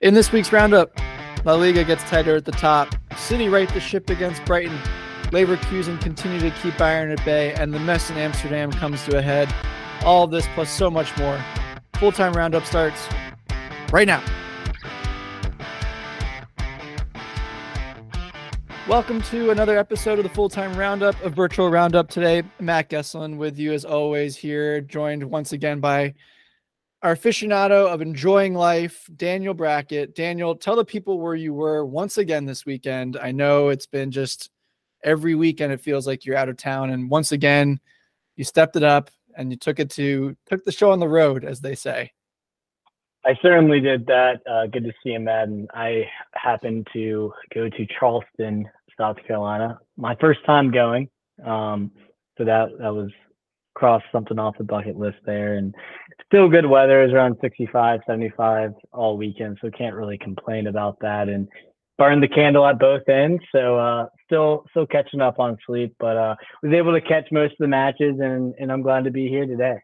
In this week's roundup, La Liga gets tighter at the top. City right the ship against Brighton. Bayer Leverkusen continue to keep Bayern at bay, and the mess in Amsterdam comes to a head. All of this plus so much more. Full time roundup starts right now. Welcome to another episode of the full time roundup of Virtual Roundup today. Matt Gesslin with you as always here, joined once again by our aficionado of enjoying life, Daniel Brackett. Daniel, tell the people where you were once again this weekend. I know it's been just every weekend it feels like you're out of town, and once again you stepped it up and you took it to took the show on the road, as they say. I certainly did that. Uh, good to see you, Madden. I happened to go to Charleston, South Carolina, my first time going. Um, so that that was cross something off the bucket list there. And still good weather is around 65, 75 all weekend. So can't really complain about that. And burned the candle at both ends. So uh, still still catching up on sleep, but uh, was able to catch most of the matches, and and I'm glad to be here today.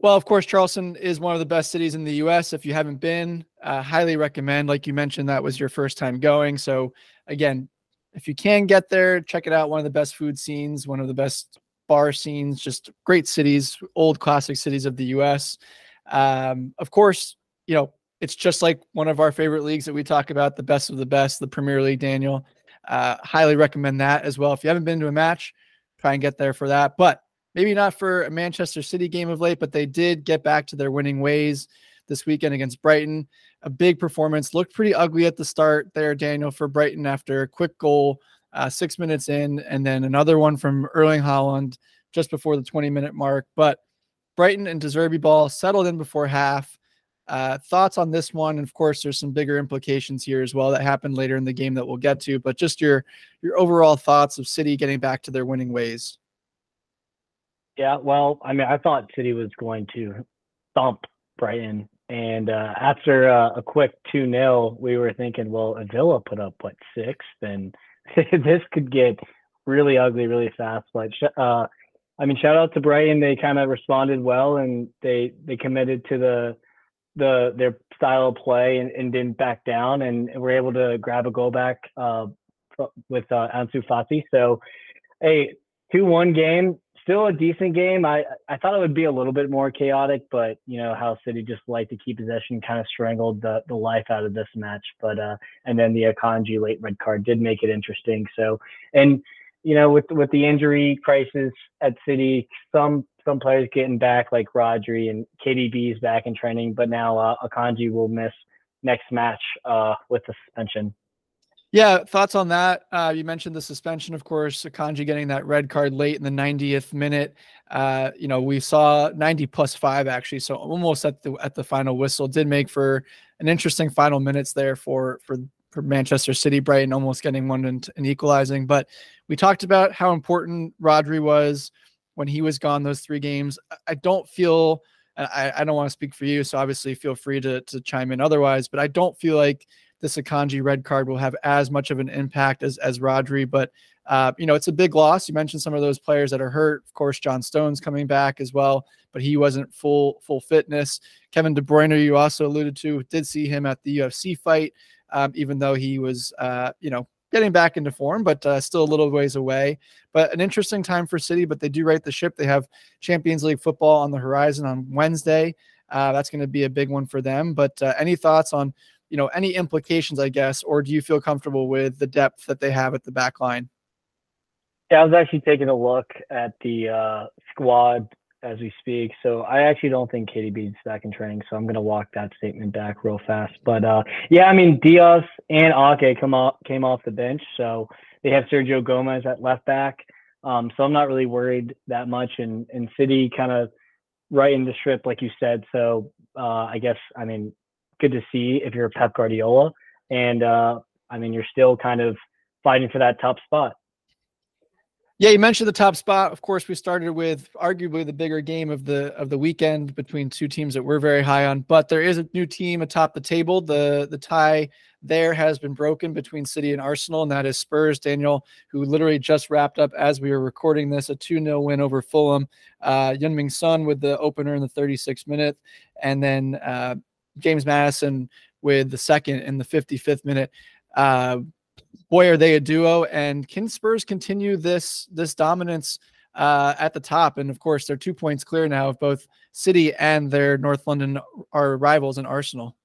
Well, of course, Charleston is one of the best cities in the U.S. If you haven't been, uh, highly recommend. Like you mentioned, that was your first time going. So again, if you can get there, check it out. One of the best food scenes, one of the best bar scenes, just great cities, old classic cities of the U.S. Um, of course, you know it's just like one of our favorite leagues that we talk about, the best of the best, the Premier League. Daniel, uh, highly recommend that as well. If you haven't been to a match, try and get there for that. But maybe not for a Manchester City game of late, but they did get back to their winning ways this weekend against Brighton. A big performance. Looked pretty ugly at the start there, Daniel, for Brighton after a quick goal uh, six minutes in, and then another one from Erling Haaland just before the 20 minute mark. But Brighton and De Zerbi ball settled in before half. Uh, thoughts on this one? And of course, there's some bigger implications here as well that happened later in the game that we'll get to. But just your your overall thoughts of City getting back to their winning ways. Yeah, well, I mean, I thought City was going to thump Brighton, and uh, after uh, a quick two 0 we were thinking, well, Villa put up what six, then this could get really ugly really fast. But uh, I mean, shout out to Brighton. They kind of responded well, and they they committed to the the their style of play and, and didn't back down, and were able to grab a goal back uh, with uh, Ansu Fati. So, a two one game, still a decent game. I I thought it would be a little bit more chaotic, but you know how City just liked to keep possession, kind of strangled the the life out of this match. But uh, and then the Akanji late red card did make it interesting. So and you know with with the injury crisis at City, some some players getting back like Rodri and KDB is back in training, but now uh, Akanji will miss next match uh, with the suspension. Yeah, thoughts on that? Uh, you mentioned the suspension, of course. Akanji getting that red card late in the 90th minute. Uh, you know, we saw 90 plus five actually, so almost at the at the final whistle. Did make for an interesting final minutes there for for for Manchester City. Brighton almost getting one and, and equalizing. But we talked about how important Rodri was when he was gone those three games. I don't feel. I, I don't want to speak for you, so obviously feel free to to chime in otherwise. But I don't feel like this Akanji red card will have as much of an impact as as Rodri. But uh, you know, it's a big loss. You mentioned some of those players that are hurt. Of course, John Stones coming back as well, but he wasn't full full fitness. Kevin De Bruyne, you also alluded to, did see him at the UFC fight, um, even though he was, uh, you know, getting back into form, but uh, still a little ways away. But an interesting time for City, but they do right the ship. They have Champions League football on the horizon on Wednesday. Uh, that's going to be a big one for them. But uh, any thoughts on you know any implications i guess or do you feel comfortable with the depth that they have at the back line? Yeah i was actually taking a look at the uh, squad as we speak. So i actually don't think KDB's back in training so i'm going to walk that statement back real fast. But uh, yeah i mean dias and ake come off came off the bench so they have sergio gomez at left back. Um, so i'm not really worried that much and, and city kind of right in the strip like you said. So uh, i guess i mean good to see if you're Pep Guardiola. And uh, I mean, you're still kind of fighting for that top spot. Yeah, you mentioned the top spot. Of course, we started with arguably the bigger game of the of the weekend between two teams that we're very high on. But there is a new team atop the table. The the tie there has been broken between City and Arsenal, and that is Spurs. Daniel, who literally just wrapped up as we were recording this, a 2 0 win over Fulham. Uh, Heung-min Son with the opener in the 36th minute, and then uh, James Maddison with the second in the 55th minute. Uh, boy, are they a duo! And can Spurs continue this this dominance uh, at the top? And of course, they're two points clear now of both City and their North London are rivals in Arsenal.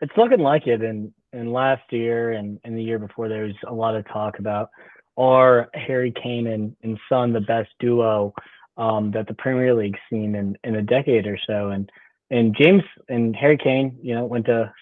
It's looking like it. And and last year and, and the year before, there was a lot of talk about are Harry Kane and, and Son the best duo um, that the Premier League's seen in, in a decade or so. And and James and Harry Kane, you know, went to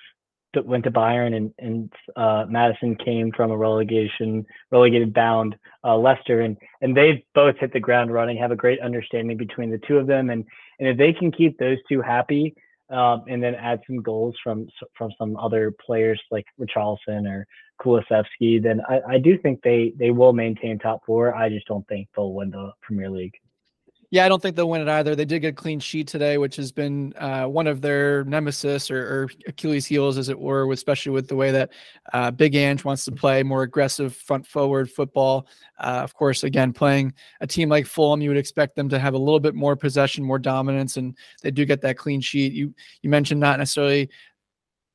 went to Bayern, and and uh, Maddison came from a relegation relegated bound uh, Leicester, and and they've both hit the ground running, have a great understanding between the two of them, and and if they can keep those two happy, um, and then add some goals from from some other players like Richarlison or Kulusevski, then I, I do think they they will maintain top four. I just don't think they'll win the Premier League. Yeah, I don't think they'll win it either. They did get a clean sheet today, which has been uh, one of their nemesis or, or, Achilles' heels, as it were, especially with the way that uh, Big Ange wants to play more aggressive front forward football. Uh, of course, again, playing a team like Fulham, you would expect them to have a little bit more possession, more dominance, and they do get that clean sheet. You you mentioned not necessarily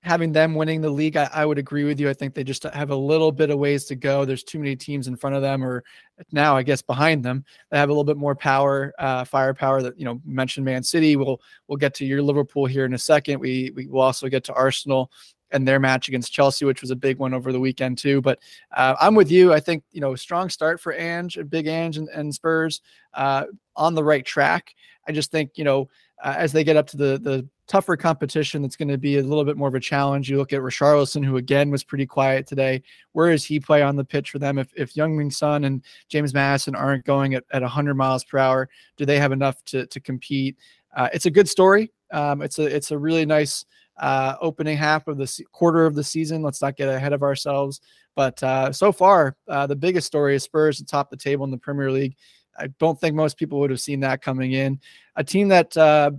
having them winning the league, I, I, would agree with you. I think they just have a little bit of ways to go. There's too many teams in front of them, or now I guess behind them, that have a little bit more power, uh, firepower. That you know, mentioned Man City. We'll we'll get to your Liverpool here in a second. We we will also get to Arsenal and their match against Chelsea, which was a big one over the weekend too. But uh, I'm with you. I think you know, strong start for Ange, Big Ange, and, and Spurs uh, on the right track. I just think you know, uh, as they get up to the the tougher competition that's going to be a little bit more of a challenge. You look at Richarlison, who again was pretty quiet today. Where does he play on the pitch for them? If if Heung-min Son and James Maddison aren't going at, at 100 miles per hour, do they have enough to to compete? Uh, it's a good story. Um, it's a it's a really nice uh, opening half of the se- quarter of the season. Let's not get ahead of ourselves. But uh, so far, uh, the biggest story is Spurs atop the table in the Premier League. I don't think most people would have seen that coming in. A team that uh,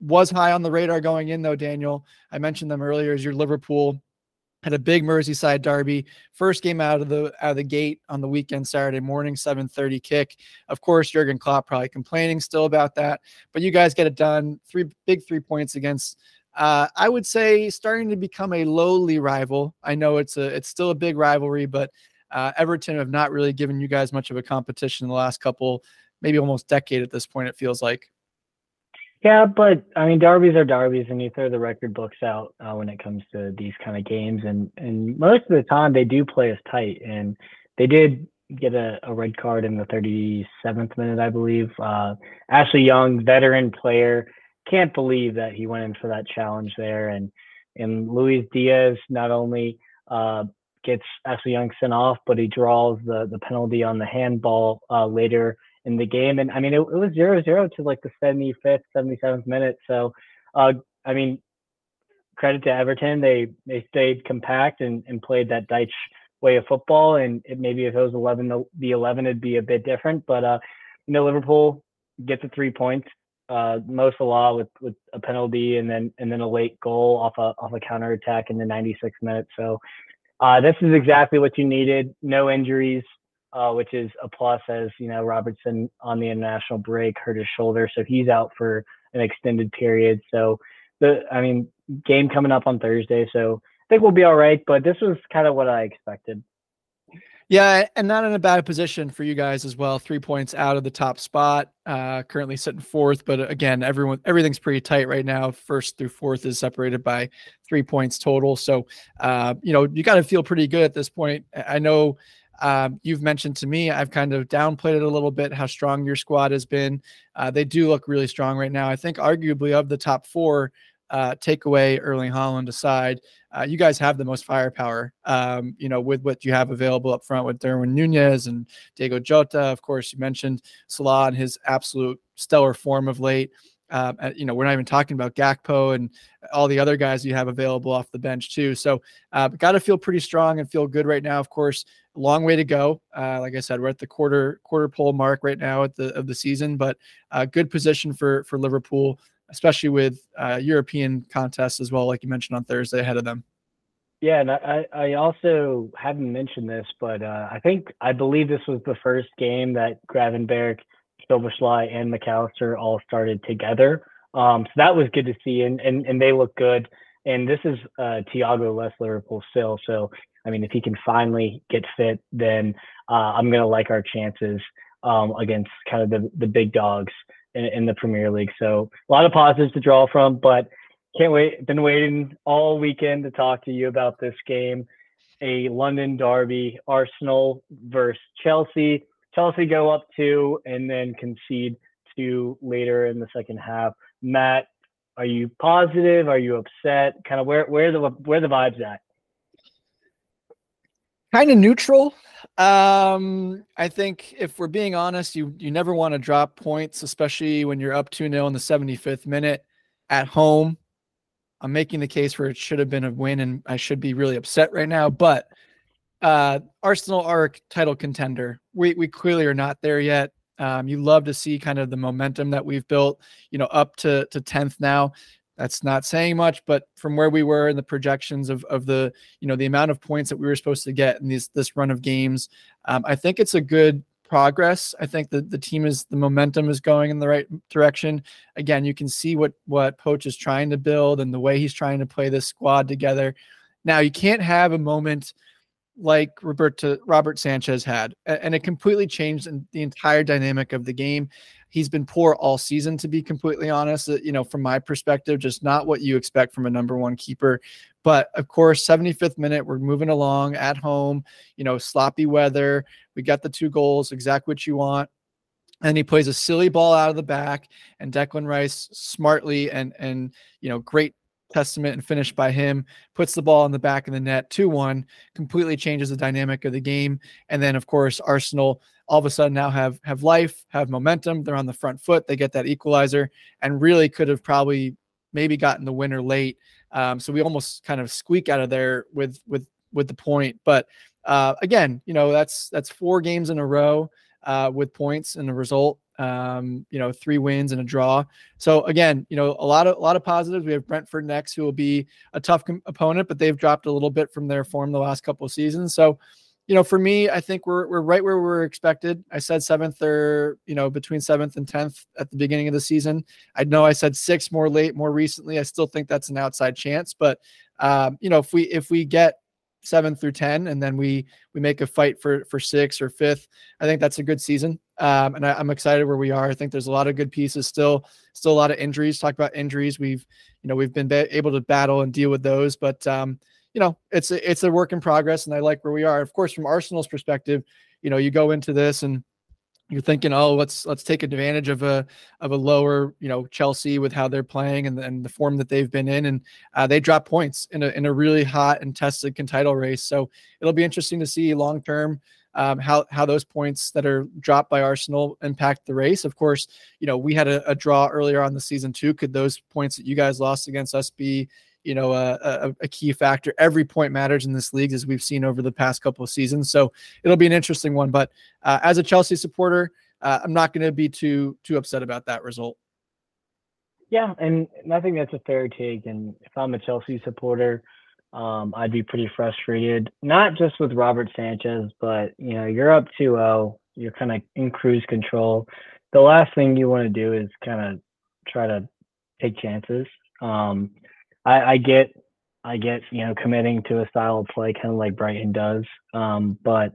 was high on the radar going in, though, Daniel. I mentioned them earlier as your Liverpool had a big Merseyside derby. First game out of the out of the gate on the weekend, Saturday morning, 7:30 kick. Of course, Jurgen Klopp probably complaining still about that, but you guys get it done. Three big three points against. Uh, I would say starting to become a lowly rival. I know it's a it's still a big rivalry, but uh, Everton have not really given you guys much of a competition in the last couple, maybe almost decade at this point. It feels like. Yeah, but I mean, derbies are derbies, and you throw the record books out uh, when it comes to these kind of games, and and most of the time they do play us tight, and they did get a, a red card in the 37th minute, I believe. Uh, Ashley Young, veteran player, can't believe that he went in for that challenge there, and and Luis Diaz not only uh, gets Young sent off, but he draws the the penalty on the handball uh, later in the game. And I mean, it, it was zero zero to like the 75th, 77th minute. So, uh, I mean, credit to Everton. They they stayed compact and, and played that Dyche way of football. And it, maybe if it was 11 the 11, it'd be a bit different. But uh, you know, Liverpool get the three points. Uh, Mo Salah with with a penalty and then and then a late goal off a off a counter attack in the 96th minute. So. Uh, this is exactly what you needed. No injuries uh, which is a plus as you know Robertson on the international break hurt his shoulder, so he's out for an extended period. So the I mean game coming up on Thursday, so I think we'll be all right. But this was kind of what I expected. Yeah, and not in a bad position for you guys as well. Three points out of the top spot, uh, currently sitting fourth. But again, everyone everything's pretty tight right now. First through fourth is separated by three points total. So uh, you know you got to feel pretty good at this point. I know um, you've mentioned to me, I've kind of downplayed it a little bit how strong your squad has been. Uh, they do look really strong right now. I think, arguably, of the top four, uh, take away Erling Haaland aside, uh, you guys have the most firepower. Um, you know, with what you have available up front with Darwin Nunez and Diogo Jota. Of course, you mentioned Salah and his absolute stellar form of late. Um, you know, we're not even talking about Gakpo and all the other guys you have available off the bench too. So, uh, got to feel pretty strong and feel good right now. Of course, long way to go. Uh, like I said, we're at the quarter quarter pole mark right now at the of the season, but uh, good position for for Liverpool, especially with uh, European contests as well, like you mentioned on Thursday ahead of them. Yeah, and I, I also haven't mentioned this, but uh, I think I believe this was the first game that Gravenberch Szoboszlai and Mac Allister all started together Um, so that was good to see, and and and they look good. And this is uh, Thiago less Liverpool still. So I mean, if he can finally get fit, then uh, I'm gonna like our chances um, against kind of the the big dogs in, in the Premier League. So a lot of positives to draw from, but can't wait. Been waiting all weekend to talk to you about this game. A London derby, Arsenal versus Chelsea. Chelsea go up two and then concede two later in the second half. Matt, are you positive? Are you upset? Kind of where where the where the vibes at? Kind of neutral. Um, I think if we're being honest, you you never want to drop points, especially when you're up 2-0 in the 75th minute at home. I'm making the case where it should have been a win and I should be really upset right now, but uh, Arsenal are a title contender. We we clearly are not there yet. Um, you love to see kind of the momentum that we've built, you know, up to to 10th now. That's not saying much, but from where we were in the projections of of the, you know, the amount of points that we were supposed to get in this this run of games, um, I think it's a good progress. I think that the team is the momentum is going in the right direction. Again, you can see what what Poch is trying to build and the way he's trying to play this squad together. Now, you can't have a moment like Roberto Robert Sanchez had, and it completely changed the entire dynamic of the game. He's been poor all season, to be completely honest. Uh, you know, from my perspective, just not what you expect from a number one keeper. But of course, 75th minute, we're moving along at home. You know, sloppy weather. We got the two goals, exactly what you want. And he plays a silly ball out of the back, and Declan Rice smartly and and you know great testament and finish by him, puts the ball in the back of the net 2 1, completely changes the dynamic of the game. And then, of course, Arsenal all of a sudden now have have life, have momentum. They're on the front foot. They get that equalizer and really could have probably maybe gotten the winner late. Um, so we almost kind of squeak out of there with with with the point. But uh, again, you know that's that's four games in a row uh, with points and a result um, you know, three wins and a draw. So again, you know, a lot of a lot of positives. We have Brentford next, who will be a tough opponent, but they've dropped a little bit from their form the last couple of seasons. So, you know, for me, I think we're we're right where we're expected. I said seventh or you know between seventh and tenth at the beginning of the season. I know I said six more late, more recently. I still think that's an outside chance, but um, you know, if we if we get seven through ten, and then we we make a fight for for six or fifth. I think that's a good season, um, and I, am excited where we are. I think there's a lot of good pieces still, still a lot of injuries. Talk about injuries. We've you know we've been ba- able to battle and deal with those, but um, you know it's it's a work in progress, and I like where we are. Of course, from Arsenal's perspective, you know you go into this and you're thinking, oh, let's let's take advantage of a of a lower, you know, Chelsea with how they're playing and, and the form that they've been in, and uh, they drop points in a in a really hot and tested title race. So it'll be interesting to see long term um, how how those points that are dropped by Arsenal impact the race. Of course, you know we had a, a draw earlier on the season too. Could those points that you guys lost against us be you know a, a, a, key factor. Every point matters in this league, as we've seen over the past couple of seasons. So it'll be an interesting one. But uh, as a Chelsea supporter, uh, I'm not going to be too too upset about that result. Yeah, and I think that's a fair take. And if I'm a Chelsea supporter, um, I'd be pretty frustrated, not just with Robert Sanchez, but you know, you're up 2-0, you're kind of in cruise control. The last thing you want to do is kind of try to take chances. Um, I, I get I get you know committing to a style of play kind of like Brighton does, um, but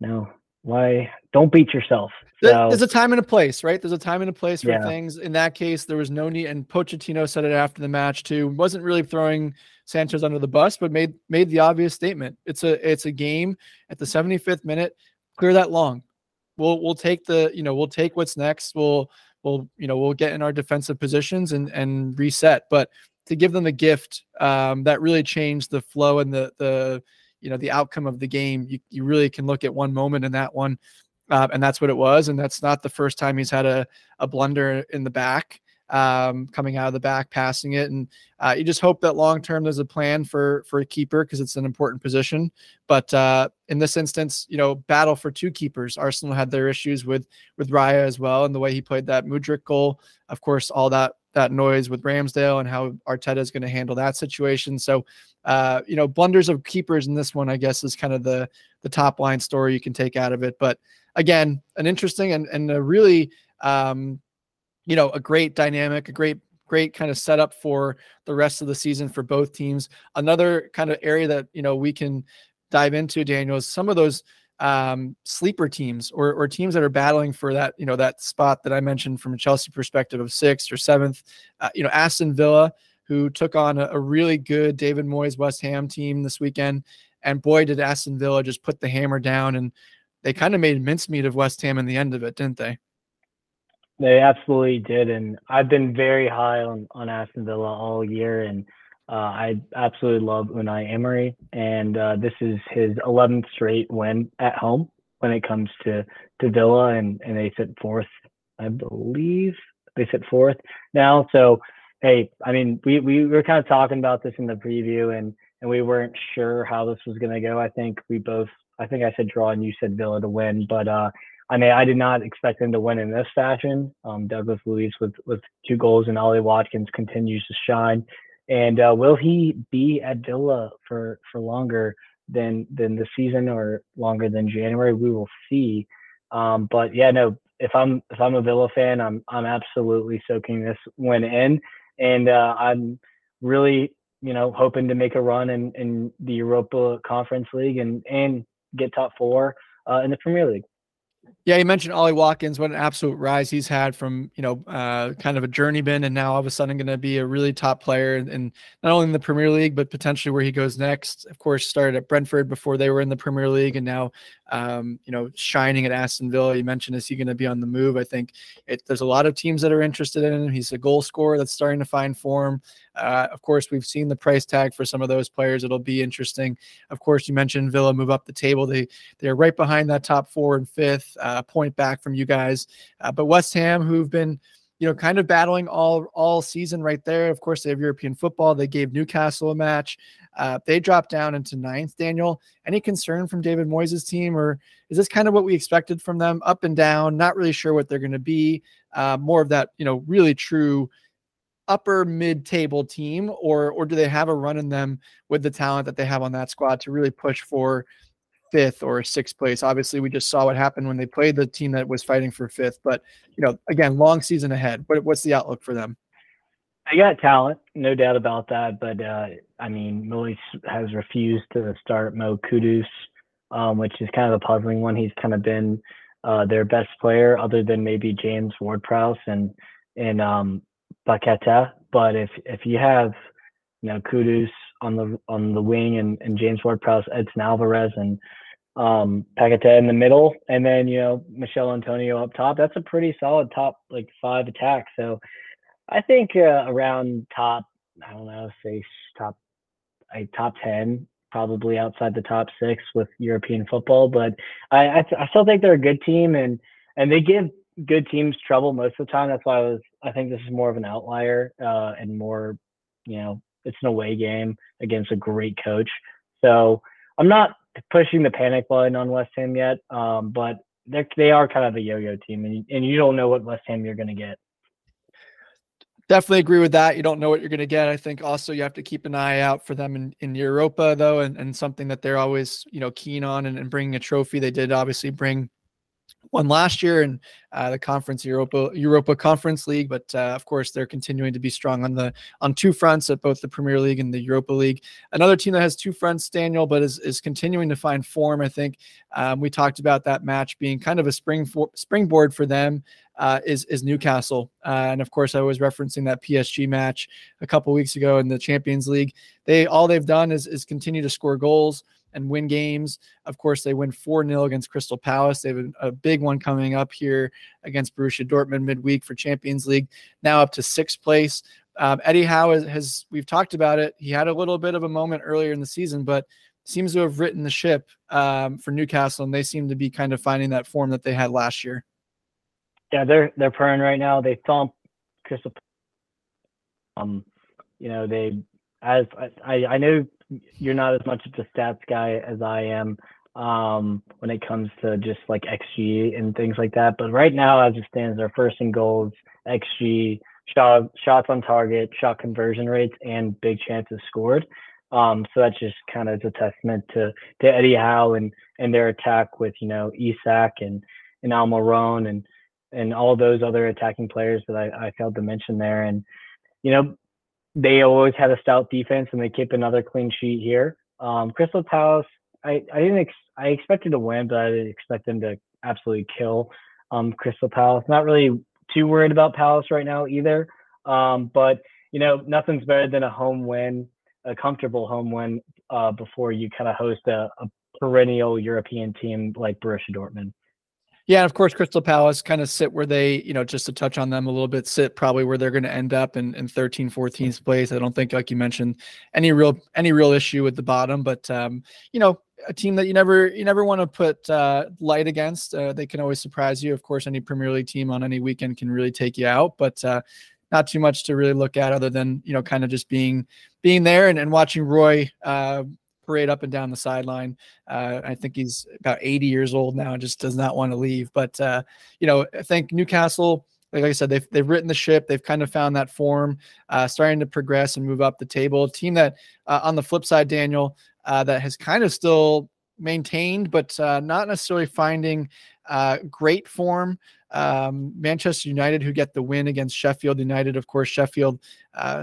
no, why don't beat yourself. So, There's a time and a place, right? There's a time and a place for yeah. things. In that case, there was no need, and Pochettino said it after the match too. wasn't really throwing Sanchez under the bus, but made made the obvious statement. It's a it's a game at the 75th minute. Clear that long. We'll we'll take the you know we'll take what's next. We'll we'll you know we'll get in our defensive positions and and reset. But to give them a gift um, that really changed the flow and the the you know the outcome of the game. You you really can look at one moment in that one, uh, and that's what it was. And that's not the first time he's had a a blunder in the back um, coming out of the back, passing it, and uh, you just hope that long term there's a plan for for a keeper because it's an important position. But uh, in this instance, you know, battle for two keepers. Arsenal had their issues with with Raya as well, and the way he played that Mudryk goal. Of course, all that that noise with Ramsdale and how Arteta is going to handle that situation. So, uh, you know, blunders of keepers in this one, I guess, is kind of the the top line story you can take out of it. But again, an interesting and and a really um, you know, a great dynamic, a great great kind of setup for the rest of the season for both teams. Another kind of area that you know we can dive into, Daniel, is some of those um, sleeper teams or, or teams that are battling for that, you know, that spot that I mentioned from a Chelsea perspective of sixth or seventh. Uh, you know, Aston Villa, who took on a, a, really good David Moyes West Ham team this weekend, and boy, did Aston Villa just put the hammer down, and they kind of made mincemeat of West Ham in the end of it, didn't they? They absolutely did, and I've been very high on on Aston Villa all year, and uh, I absolutely love Unai Emery, and uh, this is his 11th straight win at home when it comes to to Villa, and and they sit fourth, I believe they sit fourth now. So, hey, I mean, we we were kind of talking about this in the preview, and and we weren't sure how this was going to go. I think we both, I think I said draw, and you said Villa to win, but uh, I mean, I did not expect them to win in this fashion. Um, Douglas Luiz with with two goals, and Ollie Watkins continues to shine. And uh, will he be at Villa for for longer than than the season or longer than January? We will see. Um, but yeah, no. If I'm if I'm a Villa fan, I'm I'm absolutely soaking this win in, and uh, I'm really you know hoping to make a run in in the Europa Conference League and and get top four uh, in the Premier League. Yeah, you mentioned Ollie Watkins. What an absolute rise he's had from you know uh, kind of a journeyman, and now all of a sudden going to be a really top player, and not only in the Premier League but potentially where he goes next. Of course, started at Brentford before they were in the Premier League, and now um, you know shining at Aston Villa. You mentioned is he going to be on the move? I think it, there's a lot of teams that are interested in him. He's a goal scorer that's starting to find form. Uh, of course, we've seen the price tag for some of those players. It'll be interesting. Of course, you mentioned Villa move up the table. They they're right behind that top four and fifth, uh, point back from you guys. Uh, but West Ham, who've been you know kind of battling all all season right there. Of course, they have European football. They gave Newcastle a match. Uh, they dropped down into ninth. Daniel, any concern from David Moyes' team, or is this kind of what we expected from them? Up and down, not really sure what they're going to be. Uh, more of that, you know, really true upper mid table team or or do they have a run in them with the talent that they have on that squad to really push for fifth or sixth place. Obviously we just saw what happened when they played the team that was fighting for fifth but you know again long season ahead. What, what's the outlook for them? They got talent no doubt about that but uh i mean Moyes has refused to start mo kudus um, which is kind of a puzzling one. He's kind of been uh, their best player other than maybe james ward-prowse and and um Paqueta, but if if you have you know Kudus on the on the wing and, and James Ward-Prowse, Edson Alvarez, and um, Paqueta in the middle, and then you know Michail Antonio up top, that's a pretty solid top like five attack. So I think uh, around top, I don't know, say top, a top ten, probably outside the top six with European football. But I I, I still think they're a good team, and and they give good teams trouble most of the time. That's why I was. I think this is more of an outlier uh, and more, you know, it's an away game against a great coach. So I'm not pushing the panic button on West Ham yet, um, but they are kind of a yo-yo team, and and you don't know what West Ham you're going to get. Definitely agree with that. You don't know what you're going to get. I think also you have to keep an eye out for them in, in Europa, though, and, and something that they're always, you know, keen on and, and bringing a trophy. They did obviously bring won last year in uh, the conference Europa Europa Conference League, but uh, of course they're continuing to be strong on the on two fronts at both the Premier League and the Europa League. Another team that has two fronts, Daniel, but is is continuing to find form. I think um, we talked about that match being kind of a spring for, springboard for them. Uh, is is Newcastle, uh, and of course I was referencing that PSG match a couple weeks ago in the Champions League. They all they've done is is continue to score goals and win games. Of course, they win 4 0 against Crystal Palace. They have a, big one coming up here against Borussia Dortmund midweek for Champions League, now up to sixth place. Um, Eddie Howe has, has, we've talked about it. He had a little bit of a moment earlier in the season, but seems to have written the ship um, for Newcastle, and they seem to be kind of finding that form that they had last year. Yeah, they're they're purring right now. They thump Crystal. Um, you know they as I I know you're not as much of a stats guy as I am um, when it comes to just like XG and things like that. But right now, as it stands, they're first in goals, XG, shot, shots on target, shot conversion rates, and big chances scored. Um, so that's just kind of a testament to to Eddie Howe and and their attack with you know Isak and and Almiron and and all those other attacking players that I, I failed to mention there. And you know, they always had a stout defense and they keep another clean sheet here. Um, Crystal Palace, I, I didn't ex- I expected to win, but I didn't expect them to absolutely kill um, Crystal Palace. Not really too worried about Palace right now either. Um, but you know, nothing's better than a home win, a comfortable home win uh, before you kind of host a, a perennial European team like Borussia Dortmund. Yeah, and of course, Crystal Palace kind of sit where they, you know, just to touch on them a little bit, sit probably where they're going to end up in, in 13, 14th place. I don't think, like you mentioned, any real any real issue with the bottom, but um, you know, a team that you never you never want to put uh, light against. Uh, they can always surprise you. Of course, any Premier League team on any weekend can really take you out, but uh, not too much to really look at other than you know kind of just being being there and, and watching Roy uh, parade up and down the sideline. Uh, I think he's about 80 years old now and just does not want to leave. But, uh, you know, I think Newcastle, like I said, they've, they've written the ship. They've kind of found that form, uh, starting to progress and move up the table. A team that, uh, on the flip side, Daniel, uh, that has kind of still maintained, but uh, not necessarily finding great form. Um, Manchester United, who get the win against Sheffield United. Of course, Sheffield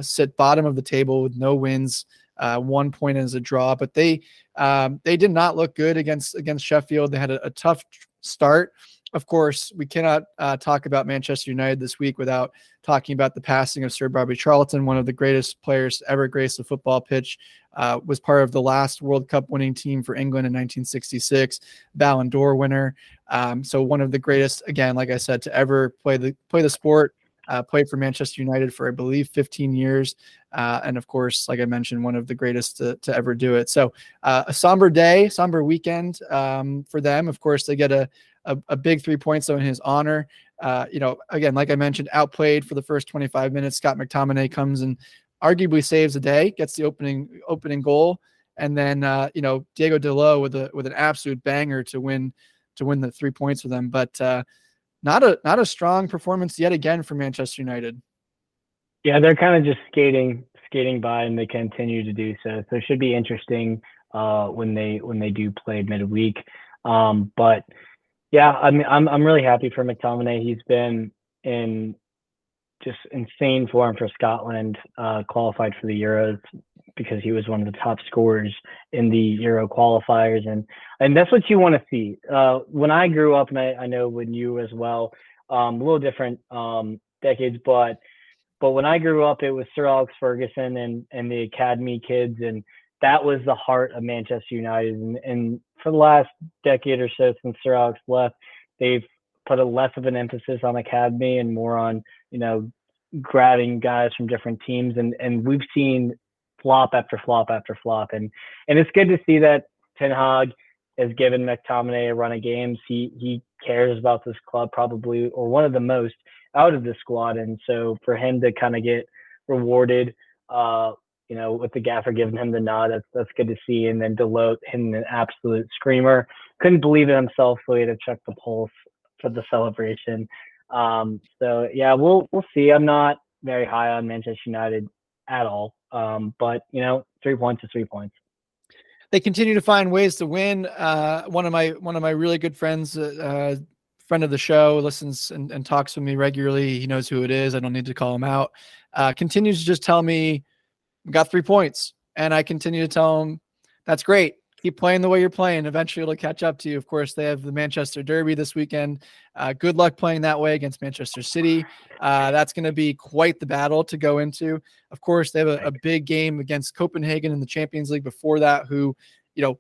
sit bottom of the table with no wins uh, one point as a draw, but they um, they did not look good against against Sheffield. They had a, a tough start. Of course, we cannot uh, talk about Manchester United this week without talking about the passing of Sir Bobby Charlton, one of the greatest players to ever grace the football pitch. Uh, was part of the last World Cup winning team for England in 1966, Ballon d'Or winner. Um, so one of the greatest, again, like I said, to ever play the play the sport uh, played for Manchester United for, I believe, 15 years. Uh, and of course, like I mentioned, one of the greatest to, to ever do it. So uh, a somber day, somber weekend um, for them. Of course, they get a, a, a big three points though in his honor. Uh, you know, again, like I mentioned, outplayed for the first 25 minutes. Scott McTominay comes and arguably saves the day, gets the opening opening goal, and then uh, you know Diogo Dalot with a with an absolute banger to win to win the three points for them. But uh, not a not a strong performance yet again for Manchester United. Yeah, they're kind of just skating skating by, and they continue to do so. So it should be interesting uh, when they when they do play midweek. Um, but yeah, I mean, I'm I'm really happy for McTominay. He's been in just insane form for Scotland. Uh, qualified for the Euros because he was one of the top scorers in the Euro qualifiers, and and that's what you want to see. Uh, when I grew up, and I, I know when you as well, um, a little different um, decades, but but when I grew up, it was Sir Alex Ferguson and and the academy kids, and that was the heart of Manchester United. And, and for the last decade or so since Sir Alex left, they've put a less of an emphasis on academy and more on you know grabbing guys from different teams and and we've seen flop after flop after flop. And and it's good to see that Ten Hag has given McTominay a run of games. He he cares about this club probably or one of the most out of the squad. And so for him to kind of get rewarded, uh, you know, with the gaffer giving him the nod, that's that's good to see. And then Dalot hitting an absolute screamer. Couldn't believe it himself. So he had to check the pulse for the celebration. Um, so yeah, we'll we'll see. I'm not very high on Manchester United at all. Um, but you know, three points is three points. They continue to find ways to win. Uh, one of my one of my really good friends, uh, friend of the show, listens and, and, talks with me regularly. He knows who it is. I don't need to call him out. Uh, continues to just tell me, "Got three points," and I continue to tell him, "That's great keep playing the way you're playing. Eventually, it'll catch up to you. Of course, they have the Manchester Derby this weekend. Uh, good luck playing that way against Manchester City. Uh, that's going to be quite the battle to go into. Of course, they have a, a, big game against Copenhagen in the Champions League before that, who, you know,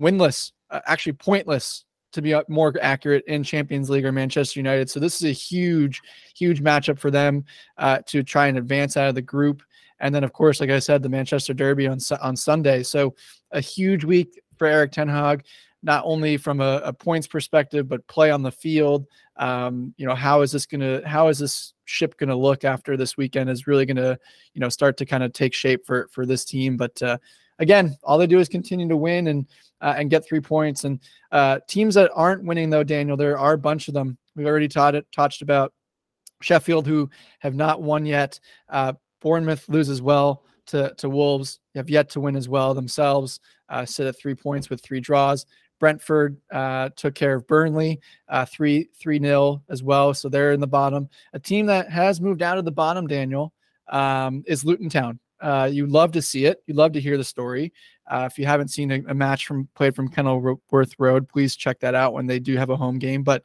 winless, uh, actually pointless to be more accurate in Champions League or Manchester United. So this is a huge, huge matchup for them uh, to try and advance out of the group. And then, of course, like I said, the Manchester Derby on on Sunday. So a huge week for Erik Ten Hag, not only from a, a points perspective, but play on the field. Um, you know, how is this gonna? How is this ship gonna look after this weekend? Is really gonna, you know, start to kind of take shape for for this team. But uh, again, all they do is continue to win and uh, and get three points. And uh, teams that aren't winning, though, Daniel, there are a bunch of them. We've already taught it, touched about Sheffield, who have not won yet. Uh, Bournemouth loses well to, to Wolves, have yet to win as well themselves, uh, sit at three points with three draws. Brentford uh, took care of Burnley, uh, three three nil as well, so they're in the bottom. A team that has moved out of the bottom, Daniel, um, is Luton Town. Uh, you love to see it. You love to hear the story. Uh, if you haven't seen a, a, match from played from Kenilworth Road, please check that out when they do have a home game. But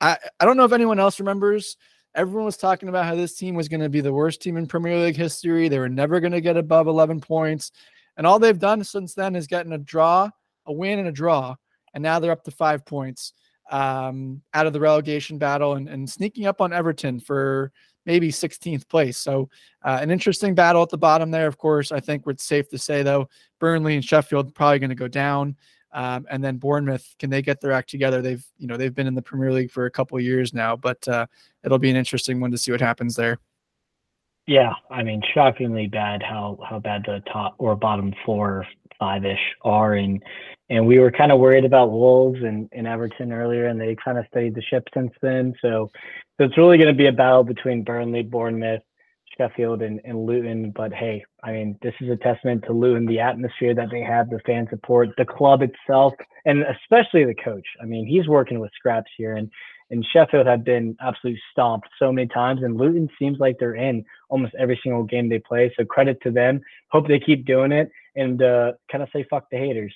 I, I don't know if anyone else remembers. Everyone was talking about how this team was going to be the worst team in Premier League history. They were never going to get above 11 points. And all they've done since then is gotten a draw, a win, and a draw. And now they're up to five points um, out of the relegation battle and, and sneaking up on Everton for maybe 16th place. So uh, an interesting battle at the bottom there. Of course, I think it's safe to say though, Burnley and Sheffield probably going to go down. Um, and then Bournemouth, can they get their act together? They've, you know, they've been in the Premier League for a couple years now, but uh, it'll be an interesting one to see what happens there. Yeah, I mean, shockingly bad how how bad the top or bottom four five ish are, and and we were kind of worried about Wolves and, and Everton earlier, and they kind of stayed the ship since then. So, so it's really going to be a battle between Burnley, Bournemouth, Sheffield, and, and Luton. But hey, I mean, this is a testament to Luton, the atmosphere that they have, the fan support, the club itself, and especially the coach. I mean, he's working with scraps here, and and Sheffield have been absolutely stomped so many times, and Luton seems like they're in almost every single game they play. So credit to them. Hope they keep doing it, and uh, kind of say fuck the haters.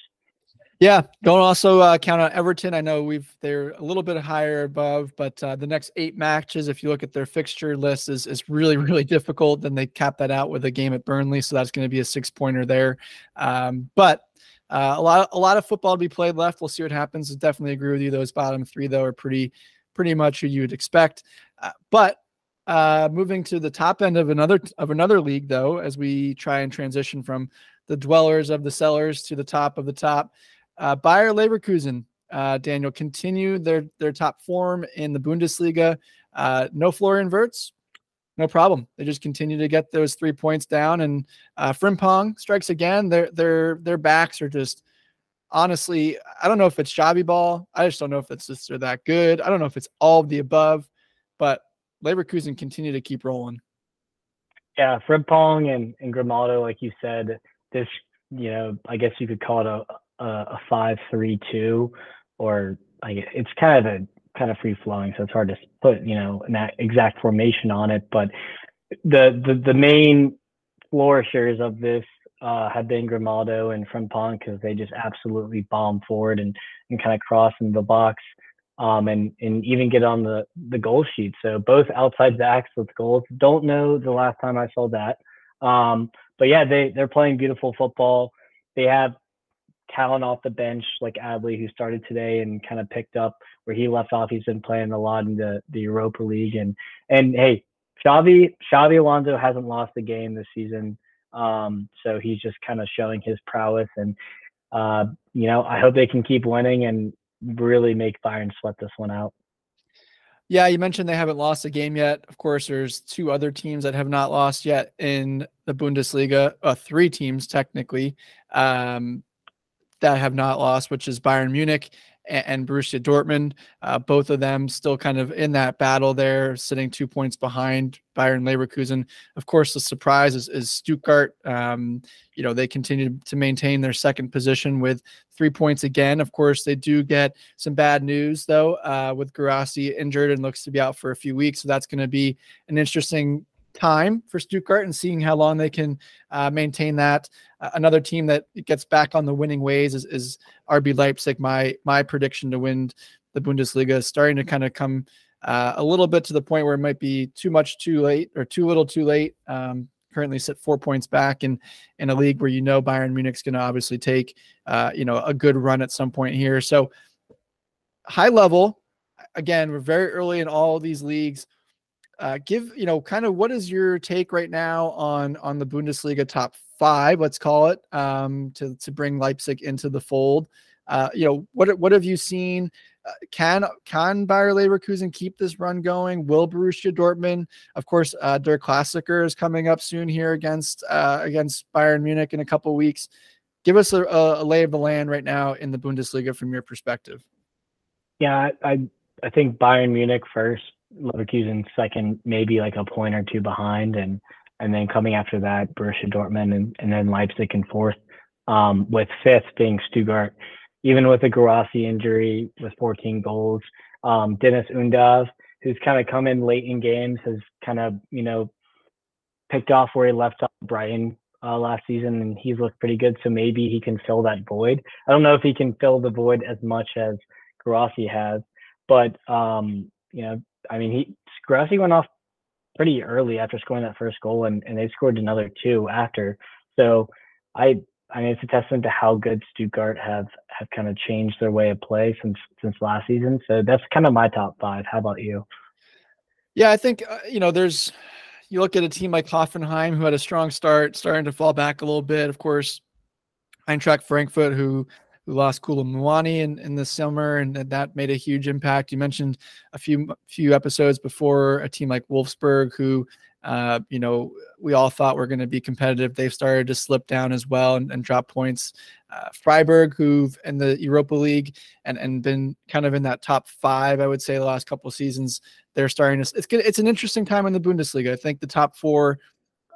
Yeah, don't also uh, count on Everton. I know we've they're a little bit higher above, but uh, the next eight matches, if you look at their fixture list, is is really really difficult. Then they cap that out with a game at Burnley, so that's going to be a six pointer there. Um, but uh, a lot a lot of football to be played left. We'll see what happens. I definitely agree with you. Those bottom three though are pretty pretty much who you would expect. Uh, but uh, moving to the top end of another of another league though, as we try and transition from the dwellers of the cellars to the top of the top. Uh, Bayer Leverkusen, uh, Daniel, continue their their top form in the Bundesliga. Uh, no Florian Wirtz, no problem. They just continue to get those three points down, and uh, Frimpong strikes again. Their their their backs are just honestly. I don't know if it's Xabi ball. I just don't know if it's just they're that good. I don't know if it's all of the above, but Leverkusen continue to keep rolling. Yeah, Frimpong and and Grimaldo, like you said, this you know, I guess you could call it a a, five three two, or like it's kind of a kind of free flowing, so it's hard to put you know an exact formation on it. But the the the main flourishers of this uh, have been Grimaldo and Frimpong because they just absolutely bomb forward and and kind of cross in the box. Um, and and even get on the the goal sheet. So both outside backs with goals. Don't know the last time I saw that. Um, but yeah, they they're playing beautiful football. They have talent off the bench like Adli, who started today and kind of picked up where he left off. He's been playing a lot in the, the Europa League. And and hey, Xavi Xabi Alonso hasn't lost a game this season. Um, so he's just kind of showing his prowess. And uh, you know, I hope they can keep winning and really make Bayern sweat this one out. Yeah, you mentioned they haven't lost a game yet. Of course, there's two other teams that have not lost yet in the Bundesliga. Uh, three teams technically. Um, that have not lost, which is Bayern Munich and, and Borussia Dortmund. Uh, both of them still kind of in that battle there, sitting two points behind Bayern Leverkusen. Of course, the surprise is, is Stuttgart. Um, you know, they continue to maintain their second position with three points again. Of course, they do get some bad news, though, uh, with Guirassy injured and looks to be out for a few weeks. So that's going to be an interesting time for Stuttgart and seeing how long they can uh, maintain that. Uh, another team that gets back on the winning ways is, is RB Leipzig. My my prediction to win the Bundesliga is starting to kind of come uh, a little bit to the point where it might be too much too late or too little too late. Um, currently sit four points back in in a league where you know Bayern Munich's going to obviously take uh, you know a good run at some point here. So high level, again, we're very early in all these leagues uh, give you know kind of what is your take right now on on the Bundesliga top five, let's call it, um, to to bring Leipzig into the fold. Uh, you know what what have you seen? Uh, can can Bayer Leverkusen keep this run going? Will Borussia Dortmund, of course, uh, Der Klassiker is coming up soon here against uh, against Bayern Munich in a couple weeks. Give us a, a, lay of the land right now in the Bundesliga from your perspective. Yeah, I I think Bayern Munich first Leverkusen second, maybe like a point or two behind, and and then coming after that, Borussia Dortmund, and, and then Leipzig in fourth, um, with fifth being Stuttgart. Even with a Guirassy injury with 14 goals, um, Deniz Undav, who's kind of come in late in games, has kind of you know picked off where he left off Brighton uh, last season, and he's looked pretty good. So maybe he can fill that void. I don't know if he can fill the void as much as Guirassy has, but um, you know, I mean, he Guirassy went off pretty early after scoring that first goal, and, and they scored another two after. So I I mean, it's a testament to how good Stuttgart have have kind of changed their way of play since since last season. So that's kind of my top five. How about you? Yeah, I think uh, you know there's you look at a team like Hoffenheim who had a strong start, starting to fall back a little bit. Of course, Eintracht Frankfurt who who lost Kolo Muani in, in the summer, and that made a huge impact. You mentioned a few few episodes before a team like Wolfsburg, who uh, you know we all thought were going to be competitive. They've started to slip down as well and, and drop points. Uh, Freiburg, who've in the Europa League and and been kind of in that top five, I would say the last couple seasons. They're starting to. It's good. It's an interesting time in the Bundesliga. I think the top four,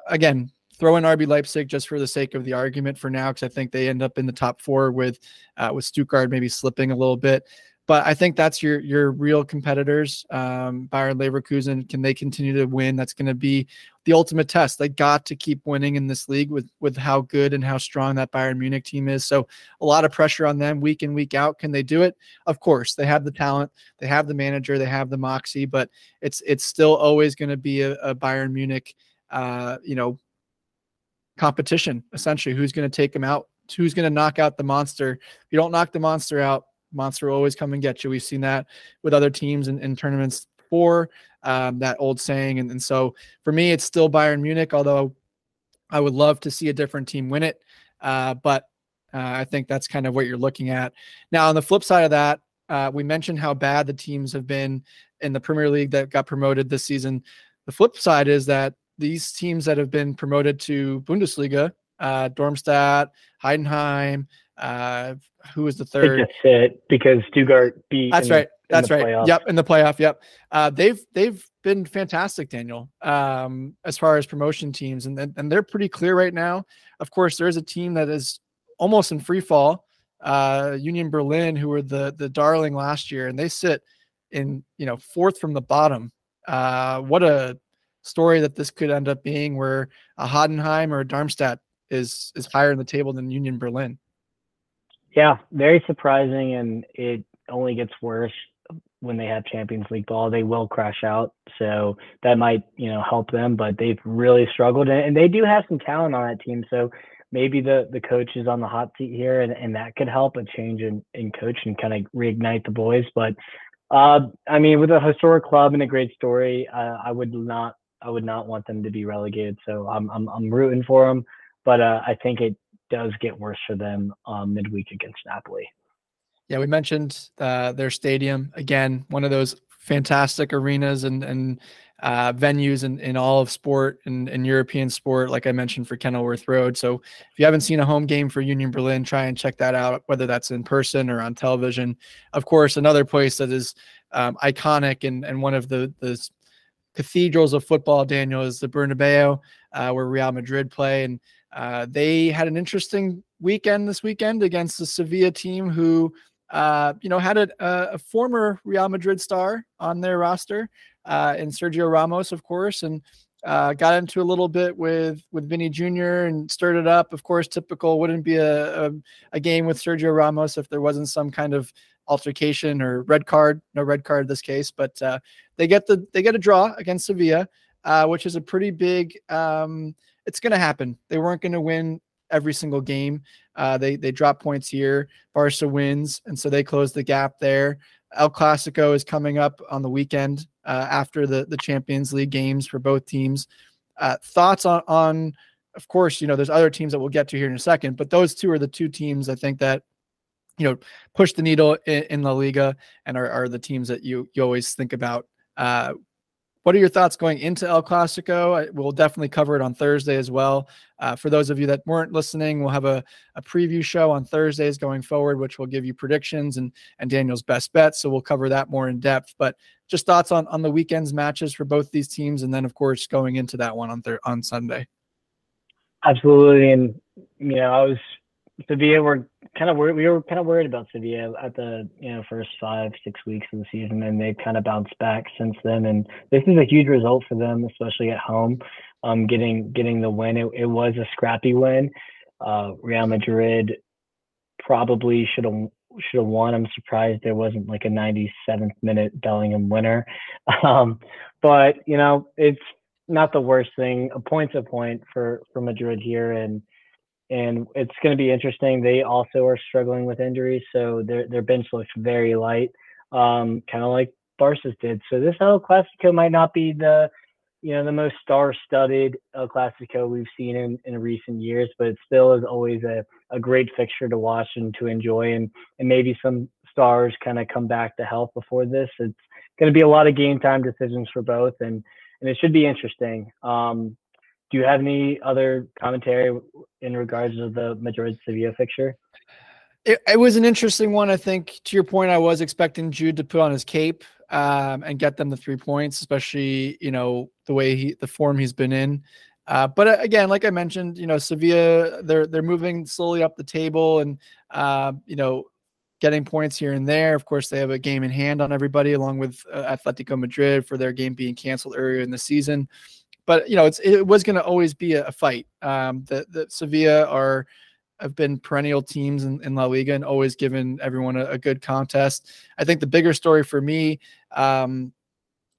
again, throw in RB Leipzig just for the sake of the argument for now, because I think they end up in the top four with uh, with Stuttgart maybe slipping a little bit. But I think that's your your real competitors. Um, Bayer Leverkusen, can they continue to win? That's going to be the ultimate test. They got to keep winning in this league with with how good and how strong that Bayern Munich team is. So a lot of pressure on them week in week out. Can they do it? Of course, they have the talent, they have the manager, they have the moxie. But it's it's still always going to be a, a Bayern Munich, uh, you know, competition, essentially. Who's going to take them out? Who's going to knock out the monster? If you don't knock the monster out, monster will always come and get you. We've seen that with other teams in tournaments before, um, that old saying. And, and so for me, it's still Bayern Munich, although I would love to see a different team win it. Uh, but uh, I think that's kind of what you're looking at. Now, on the flip side of that, uh, we mentioned how bad the teams have been in the Premier League that got promoted this season. The flip side is that these teams that have been promoted to Bundesliga, uh, Darmstadt, Heidenheim, uh, who was the third? That's it because Stuttgart beat. That's right. That's right. Playoff. Yep, in the playoff. Yep. Uh, they've they've been fantastic, Daniel. Um, as far as promotion teams, and and they're pretty clear right now. Of course, there is a team that is almost in free fall. Uh, Union Berlin, who were the the darling last year, and they sit in you know fourth from the bottom. Uh, what a story that this could end up being where a Heidenheim or a Darmstadt is is higher in the table than Union Berlin. Yeah, very surprising, and it only gets worse when they have Champions League ball. They will crash out, so that might you know help them. But they've really struggled, and they do have some talent on that team. So maybe the the coach is on the hot seat here, and, and that could help a change in in coach and kind of reignite the boys. But uh, I mean, with a historic club and a great story, uh, I would not I would not want them to be relegated. So I'm I'm I'm rooting for them, but uh, I think it does get worse for them um, midweek against Napoli. Yeah, we mentioned uh, their stadium again, one of those fantastic arenas and and uh, venues in, in all of sport and, and European sport, like I mentioned for Kenilworth Road. So if you haven't seen a home game for Union Berlin, try and check that out, whether that's in person or on television. Of course, another place that is um, iconic and, and one of the, the cathedrals of football, Daniel, is the Bernabeu, uh, where Real Madrid play. And uh, they had an interesting weekend this weekend against the Sevilla team, who uh, you know had a, a, former Real Madrid star on their roster, uh, and Sergio Ramos, of course, and uh, got into a little bit with with Vini Jr. and stirred it up. Of course, typical wouldn't be a, a, a game with Sergio Ramos if there wasn't some kind of altercation or red card. No red card in this case, but uh, they get the they get a draw against Sevilla, uh, which is a pretty big. Um, it's going to happen. They weren't going to win every single game. Uh, they they drop points here. Barca wins, and so they close the gap there. El Clasico is coming up on the weekend uh, after the the Champions League games for both teams. Uh, thoughts on on of course, you know, there's other teams that we'll get to here in a second, but those two are the two teams I think that you know push the needle in, in La Liga and are, are the teams that you you always think about uh, what are your thoughts going into El Clasico? We'll definitely cover it on Thursday as well. Uh, for those of you that weren't listening, we'll have a, a preview show on Thursdays going forward, which will give you predictions and and Daniel's best bets. So we'll cover that more in depth. But just thoughts on on the weekend's matches for both these teams, and then of course going into that one on thir- on Sunday. Absolutely, and you know I was Sevilla were kind of worried. We were kind of worried about Sevilla at the you know first five six weeks of the season, and they've kind of bounced back since then. And this is a huge result for them, especially at home. Um, getting getting the win. It, it was a scrappy win. Uh, Real Madrid probably should have should have won. I'm surprised there wasn't like a 97th minute Bellingham winner. Um, but you know, it's not the worst thing. A point's a point for for Madrid here, and and it's going to be interesting. They also are struggling with injuries, so their their bench looks very light, um, kind of like Barca's did. So this El Clasico might not be the you know the most star-studded El Clasico we've seen in, in recent years, but it still is always a, a great fixture to watch and to enjoy, and and maybe some stars kind of come back to health before this. It's going to be a lot of game time decisions for both, and and it should be interesting. Um, do you have any other commentary in regards to the Madrid Sevilla fixture? It, it, was an interesting one. I think to your point, I was expecting Jude to put on his cape um, and get them the three points, especially you know the way he the form he's been in. Uh, but uh, again, like I mentioned, you know Sevilla they're they're moving slowly up the table and uh, you know getting points here and there. Of course, they have a game in hand on everybody, along with uh, Atletico Madrid for their game being canceled earlier in the season but you know, it's it was going to always be a, a fight. Um, that that Sevilla are have been perennial teams in, in La Liga and always given everyone a, a, good contest. I think the bigger story for me um,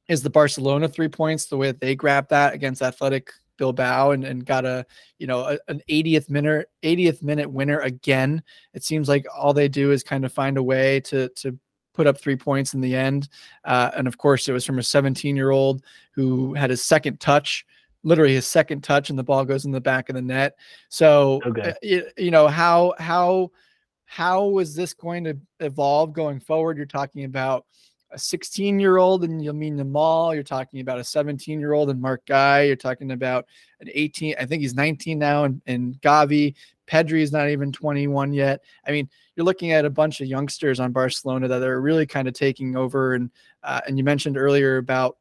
is the Barcelona three points, the way that they grabbed that against Athletic Bilbao and, and got a you know a, an 80th minute 80th minute winner again. It seems like all they do is kind of find a way to to put up three points in the end. Uh, and of course, it was from a 17 year old who had his second touch, literally his second touch, and the ball goes in the back of the net. So, okay. uh, you, know, how, how, how is this going to evolve going forward? You're talking about a 16 year old and Lamine Yamal. You're talking about a 17 year old and Marc Guiu. You're talking about an 18. I think he's 19 now, and, and Gavi. Pedri is not even 21 yet. I mean, you're looking at a bunch of youngsters on Barcelona that are really kind of taking over. And uh, and you mentioned earlier about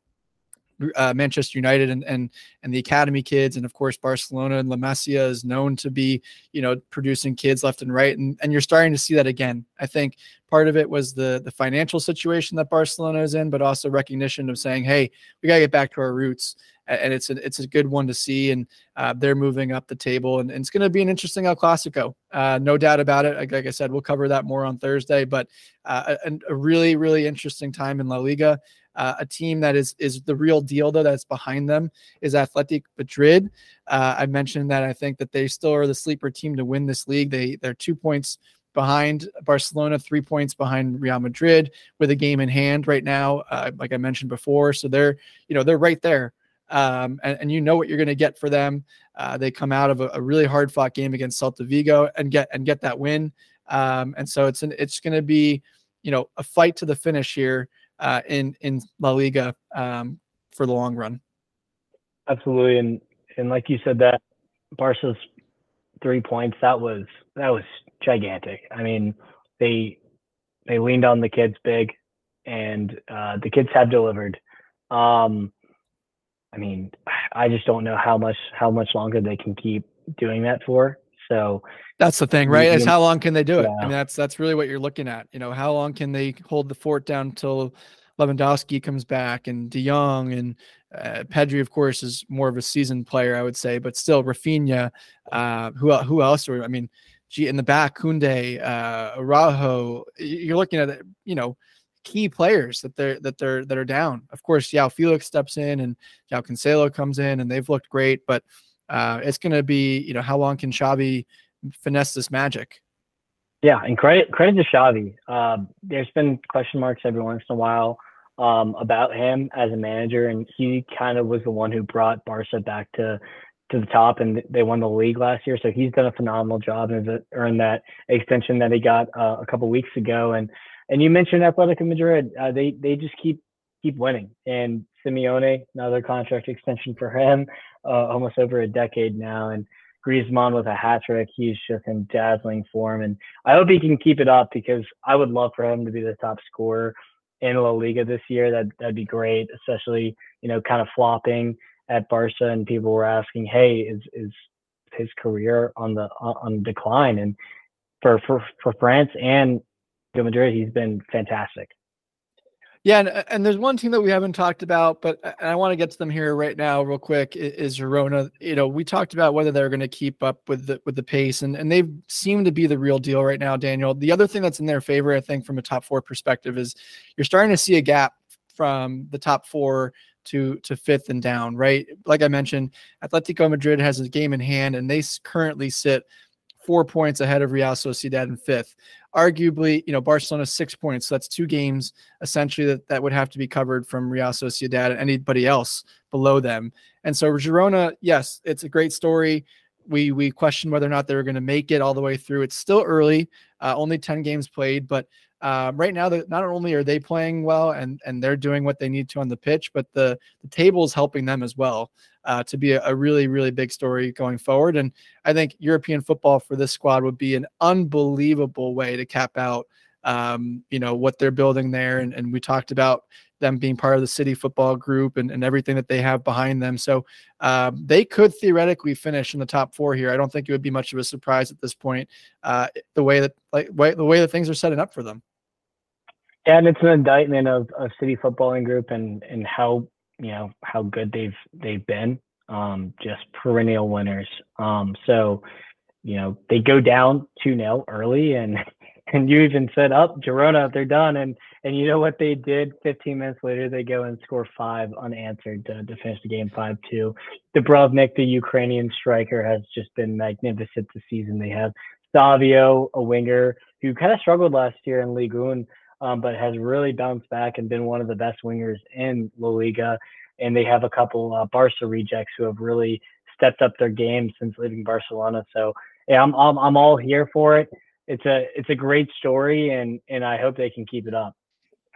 uh, Manchester United and and and the academy kids, and of course Barcelona and La Masia is known to be you know producing kids left and right, and and you're starting to see that again. I think part of it was the the financial situation that Barcelona is in, but also recognition of saying, hey, we gotta get back to our roots, and it's a it's a good one to see, and uh, they're moving up the table, and, and it's going to be an interesting El Clasico, uh, no doubt about it. Like, like, I said, we'll cover that more on Thursday, but uh, a, a really really interesting time in La Liga. Uh, a team that is is the real deal though that's behind them is Atletico Madrid. Uh, I mentioned that I think that they still are the sleeper team to win this league. They they're two points behind Barcelona, three points behind Real Madrid with a game in hand right now. Uh, like I mentioned before, so they're you know they're right there. Um, and, and, you know what you're going to get for them. Uh, they come out of a, a really hard fought game against Celta Vigo and get and get that win. Um, and so it's an, it's going to be, you know, a fight to the finish here uh, in in La Liga um, for the long run. Absolutely, and and like you said, that Barca's three points that was that was gigantic. I mean, they they leaned on the kids big, and uh, the kids have delivered. Um, I mean, I just don't know how much how much longer they can keep doing that for. So that's the thing, right? Is how long can they do it? Yeah. I mean, that's that's really what you're looking at. You know, how long can they hold the fort down until Lewandowski comes back and De Jong and uh, Pedri, of course, is more of a seasoned player, I would say, but still Rafinha. Uh, who who else? Are, I mean, gee, in the back, Koundé, uh, Araujo. You're looking at you know key players that they're that they're that are down. Of course, João Felix steps in and João Cancelo comes in, and they've looked great, but uh, it's going to be, you know, how long can Xavi finesse this magic? Yeah, and credit credit to Xavi. Uh, there's been question marks every once in a while um, about him as a manager, and he kind of was the one who brought Barca back to to the top, and they won the league last year. So he's done a phenomenal job and earned that extension that he got uh, a couple weeks ago. And and you mentioned Atletico Madrid; uh, they they just keep keep winning. And Simeone, another contract extension for him, uh, almost over a decade now. And Griezmann with a hat trick. He's just in dazzling form. And I hope he can keep it up because I would love for him to be the top scorer in La Liga this year. That, that'd be great, especially, you know, kind of flopping at Barca. And people were asking, hey, is, is his career on the on decline? And for for for France and Madrid, he's been fantastic. Yeah, and, uh, and there's one team that we haven't talked about, but uh, I want to get to them here right now, real quick. Is Girona? You know, we talked about whether they're going to keep up with the with the pace, and and they seem to be the real deal right now, Daniel. The other thing that's in their favor, I think, from a top four perspective, is you're starting to see a gap from the top four to to fifth and down. Right, like I mentioned, Atletico Madrid has a game in hand, and they currently sit four points ahead of Real Sociedad in fifth. Arguably, you know, Barcelona six points. So that's two games essentially that, that would have to be covered from Real Sociedad and anybody else below them. And so Girona, yes, it's a great story. We we question whether or not they were going to make it all the way through. It's still early, uh, only 10 games played, but uh, right now, that not only are they playing well and and they're doing what they need to on the pitch, but the the table is helping them as well uh, to be a, a, really, really big story going forward. And I think European football for this squad would be an unbelievable way to cap out, um, you know, what they're building there. And, and we talked about them being part of the city football group and, and everything that they have behind them. So um, they could theoretically finish in the top four here. I don't think it would be much of a surprise at this point, uh, the way that like way, the way that things are setting up for them. Yeah, and it's an indictment of, of city footballing group and and how you know how good they've they've been um, just perennial winners. Um, so you know they go down 2-0 early and and you even said up oh, Girona they're done. And and you know what they did? 15 minutes later they go and score five unanswered to, to finish the game 5-2 Dovbyk the Ukrainian striker has just been magnificent this season. They have Savio a winger who kind of struggled last year in Ligue 1 um, but has really bounced back and been one of the best wingers in La Liga. And they have a couple uh, Barca rejects who have really stepped up their game since leaving Barcelona. So yeah, I'm, I'm I'm all here for it. It's a it's a great story, and and I hope they can keep it up.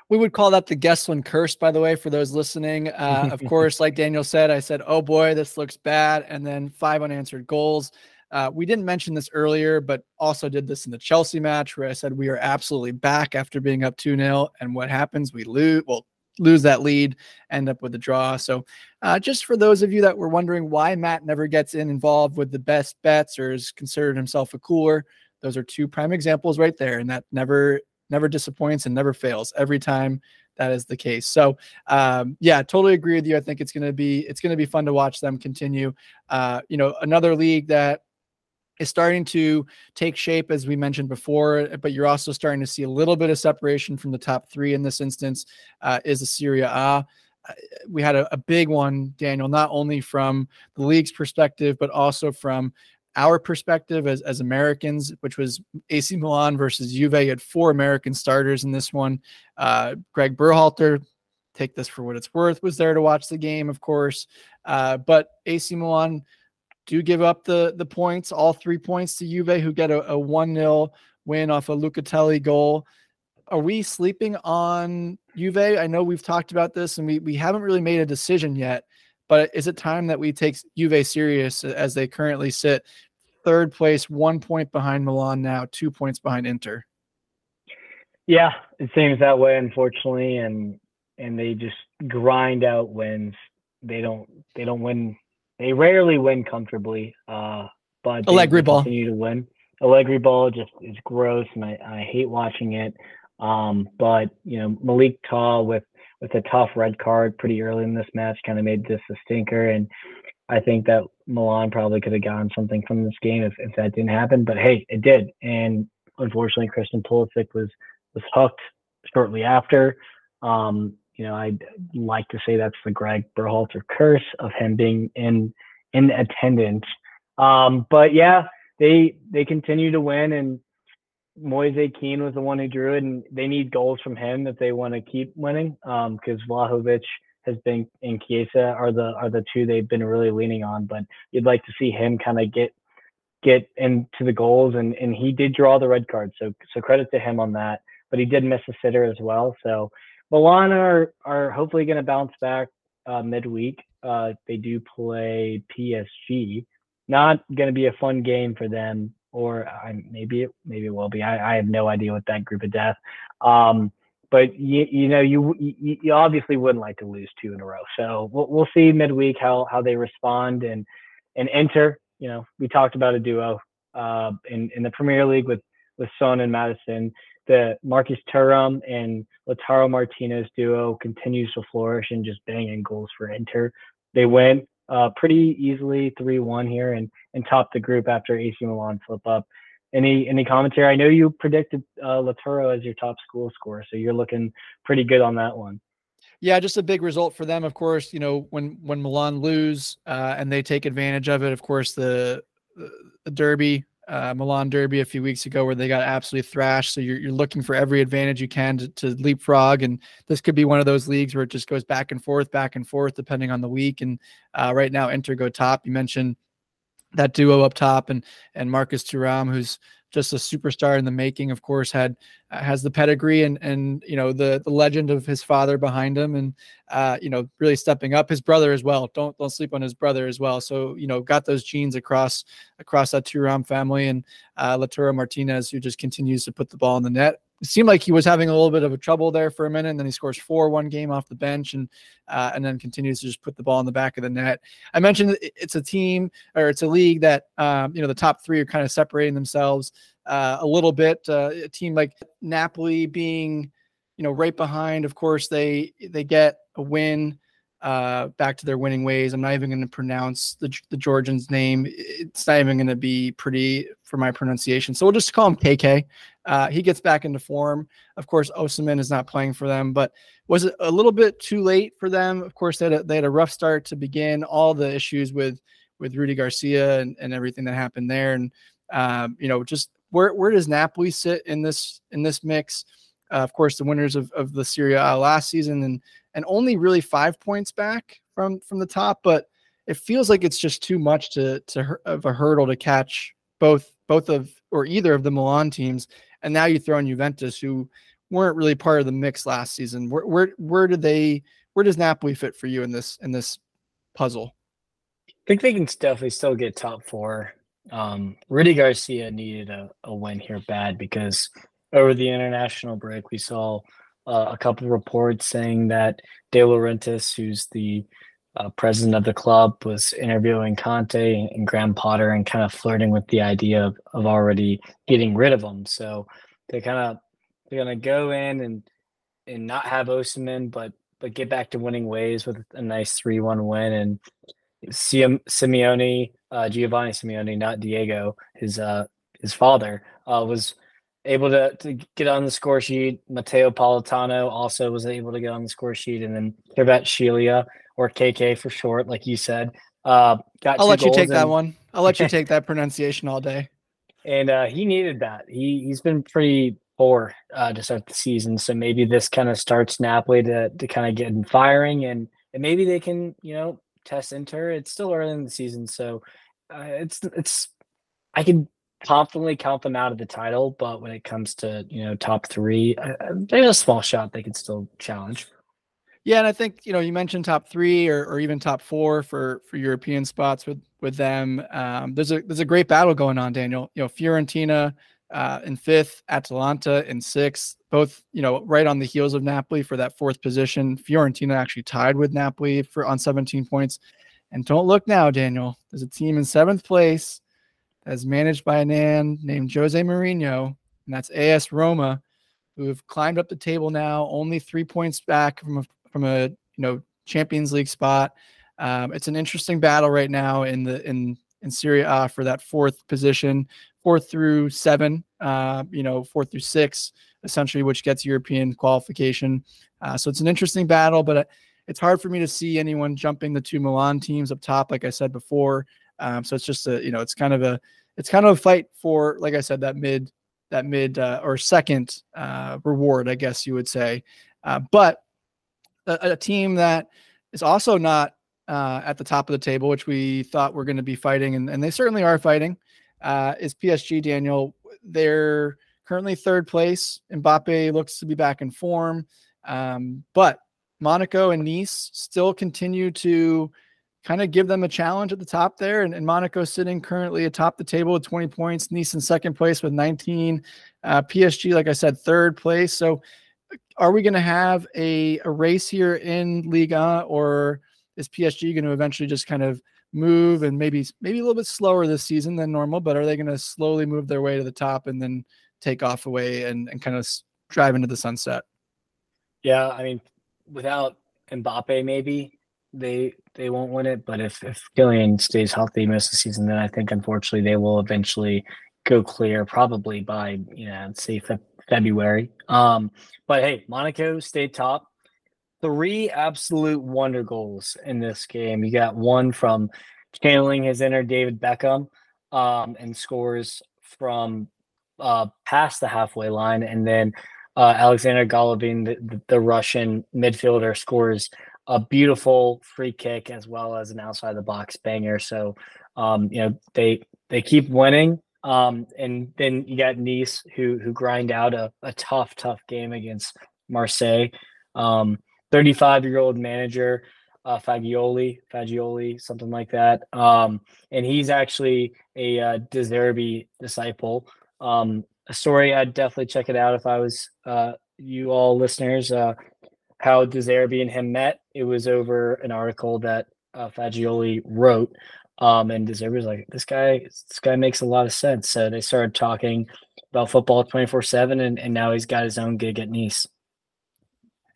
We would call that the Guestlin curse, by the way, for those listening. Uh, of course, like Daniel said, I said, "Oh boy, this looks bad," and then five unanswered goals. Uh, we didn't mention this earlier, but also did this in the Chelsea match where I said we are absolutely back after being up 2 0. And what happens? We lose, well, lose that lead, end up with a draw. So, uh, just for those of you that were wondering why Matt never gets in involved with the best bets or is considered himself a cooler, those are two prime examples right there. And that never, never disappoints and never fails every time that is the case. So um, yeah, totally agree with you. I think it's going to be it's going to be fun to watch them continue. Uh, you know, another league that is starting to take shape, as we mentioned before, but you're also starting to see a little bit of separation from the top three in this instance, uh, is Serie A. Uh, we had a, a, big one, Daniel, not only from the league's perspective, but also from our perspective as, as Americans, which was AC Milan versus Juve. You had four American starters in this one. Uh, Greg Berhalter, take this for what it's worth, was there to watch the game, of course. Uh, but AC Milan do give up the the points, all three points to Juve, who get a, a 1 0 win off a Locatelli goal. Are we sleeping on Juve? I know we've talked about this and we, we haven't really made a decision yet, but is it time that we take Juve serious as they currently sit third place, one point behind Milan now, two points behind Inter? Yeah, it seems that way, unfortunately, and and they just grind out wins. They don't they don't win they rarely win comfortably, uh, but Allegri ball continue to win. Allegri ball just is gross, and I, I hate watching it. Um, but you know Malick Thiaw with with a tough red card pretty early in this match kind of made this a stinker, and I think that Milan probably could have gotten something from this game if, if that didn't happen. But hey, it did, and unfortunately, Christian Pulisic was was hooked shortly after. Um, you know, I'd like to say that's the Greg Berhalter curse of him being in in attendance. Um, but yeah, they they continue to win, and Moise Kean was the one who drew it, and they need goals from him if they want to keep winning. Um, because Vlahovic has been and Chiesa are the are the two they've been really leaning on. But you'd like to see him kind of get get into the goals, and and he did draw the red card, so so credit to him on that. But he did miss a sitter as well, so Milan are are hopefully going to bounce back uh, midweek. Uh, they do play PSG. Not going to be a fun game for them, or uh, maybe it maybe it will be. I, I have no idea what that group of death. Um, but you you know you, you, you obviously wouldn't like to lose two in a row. So we'll we'll see midweek how how they respond and and Inter. You know we talked about a duo uh, in in the Premier League with with Son and Maddison. The Marcus Thuram and Lautaro Martinez duo continues to flourish and just banging goals for Inter. They win uh, pretty easily 3-1 here and, and top the group after AC Milan flip up. Any any commentary? I know you predicted uh, as your top school scorer, so you're looking pretty good on that one. Yeah, just a big result for them. Of course, you know when when Milan lose uh, and they take advantage of it. Of course, the, the Derby uh, Milan Derby a few weeks ago where they got absolutely thrashed. So you're, you're looking for every advantage you can to, to, leapfrog. And this could be one of those leagues where it just goes back and forth, back and forth, depending on the week. And uh, right now, Inter go top. You mentioned that duo up top and and Marcus Thuram, who's just a superstar in the making. Of course, had uh, has the pedigree and and you know the the legend of his father behind him, and uh, you know really stepping up. His brother as well. Don't don't sleep on his brother as well. So you know got those genes across across that Thuram family and uh, Martinez, who just continues to put the ball in the net it seemed like he was having a little bit of a trouble there for a minute, and then he scores four one game off the bench, and uh, and then continues to just put the ball in the back of the net. I mentioned it's a team or it's a league that um, you know the top three are kind of separating themselves uh, a little bit. Uh, a team like Napoli being you know right behind. Of course, they they get a win uh, back to their winning ways. I'm not even going to pronounce the, the Georgian's name. It's not even going to be pretty for my pronunciation. So we'll just call him KK. Uh, he gets back into form. Of course, Osimhen is not playing for them, but was it a little bit too late for them? Of course, they had a, they had a rough start to begin. All the issues with with Rudi Garcia and, and everything that happened there, and um, you know, just where where does Napoli sit in this in this mix? Uh, of course, the winners of, of the Serie A last season, and and only really five points back from from the top. But it feels like it's just too much to to of a hurdle to catch both both of or either of the Milan teams. And now you throw in Juventus, who weren't really part of the mix last season. Where where where do they where does Napoli fit for you in this in this puzzle? I think they can definitely still get top four. Um, Rudi Garcia needed a, a win here bad because over the international break we saw uh, a couple reports saying that De Laurentiis, who's the uh, president of the club, was interviewing Conte and, and Graham Potter and kind of flirting with the idea of, of already getting rid of him. So they kind of they're gonna go in and and not have Osimhen, but but get back to winning ways with a nice three one win and. Simeone, uh, Giovanni Simeone, not Diego, his uh, his father, uh, was able to, to get on the score sheet. Matteo Politano also was able to get on the score sheet, and then Kvaratskhelia or KK for short, like you said. Uh, got I'll let you take and, that one. I'll let you take that pronunciation all day. And uh, he needed that. He he's been pretty poor uh, to start the season, so maybe this kind of starts Napoli to to kind of get in firing, and and maybe they can you know test Inter. It's still early in the season, so uh, it's it's I can confidently count them out of the title, but when it comes to you know top three, there's a small shot they could still challenge. Yeah, and I think you know you mentioned top three or, or even top four for for European spots with with them. Um, there's a there's a great battle going on, Daniel. You know, Fiorentina uh, in fifth, Atalanta in sixth, both you know right on the heels of Napoli for that fourth position. Fiorentina actually tied with Napoli for on 17 points. And don't look now, Daniel. There's a team in seventh place that's managed by a man named Jose Mourinho, and that's AS Roma, who have climbed up the table now, only three points back from a, from a you know Champions League spot. Um, it's an interesting battle right now in the in in Serie A for that fourth position, fourth through seven, uh, you know, four through six, essentially, which gets European qualification. Uh, so it's an interesting battle, but uh, it's hard for me to see anyone jumping the two Milan teams up top, like I said before. Um, so it's just a, you know, it's kind of a, it's kind of a fight for, like I said, that mid, that mid uh, or second uh, reward, I guess you would say. Uh, but a, a, team that is also not uh, at the top of the table, which we thought were going to be fighting, and, and they certainly are fighting, uh, is PSG. Daniel, they're currently third place. Mbappe looks to be back in form, um, but Monaco and Nice still continue to kind of give them a challenge at the top there. And, and Monaco sitting currently atop the table with 20 points, Nice in second place with 19, uh, PSG, like I said, third place. So are we going to have a, a race here in Liga or is PSG going to eventually just kind of move and maybe maybe a little bit slower this season than normal, but are they going to slowly move their way to the top and then take off away and, and kind of drive into the sunset. Yeah, I mean, without Mbappe, maybe they they won't win it. But if if Kylian stays healthy most of the season, then I think unfortunately they will eventually go clear, probably by you know say fe- February. Um, but hey, Monaco stayed top. Three absolute wonder goals in this game. You got one from channeling his inner David Beckham, um, and scores from uh, past the halfway line, and then uh, Alexander Golovin, the, the, Russian midfielder, scores a beautiful free kick as well as an outside the box banger. So, um, you know, they they keep winning. Um, and then you got Nice who who grind out a, a tough, tough game against Marseille. Um, 35 year old manager, uh, Fagioli, Fagioli, something like that. Um, and he's actually a uh, De Zerbi disciple. Um, a story I'd definitely check it out if I was uh, you all listeners. Uh, how De Zerbi and him met. It was over an article that uh, Fagioli wrote, um, and De Zerbi was like, "This guy, this guy makes a lot of sense." So they started talking about football twenty four seven, and now he's got his own gig at Nice.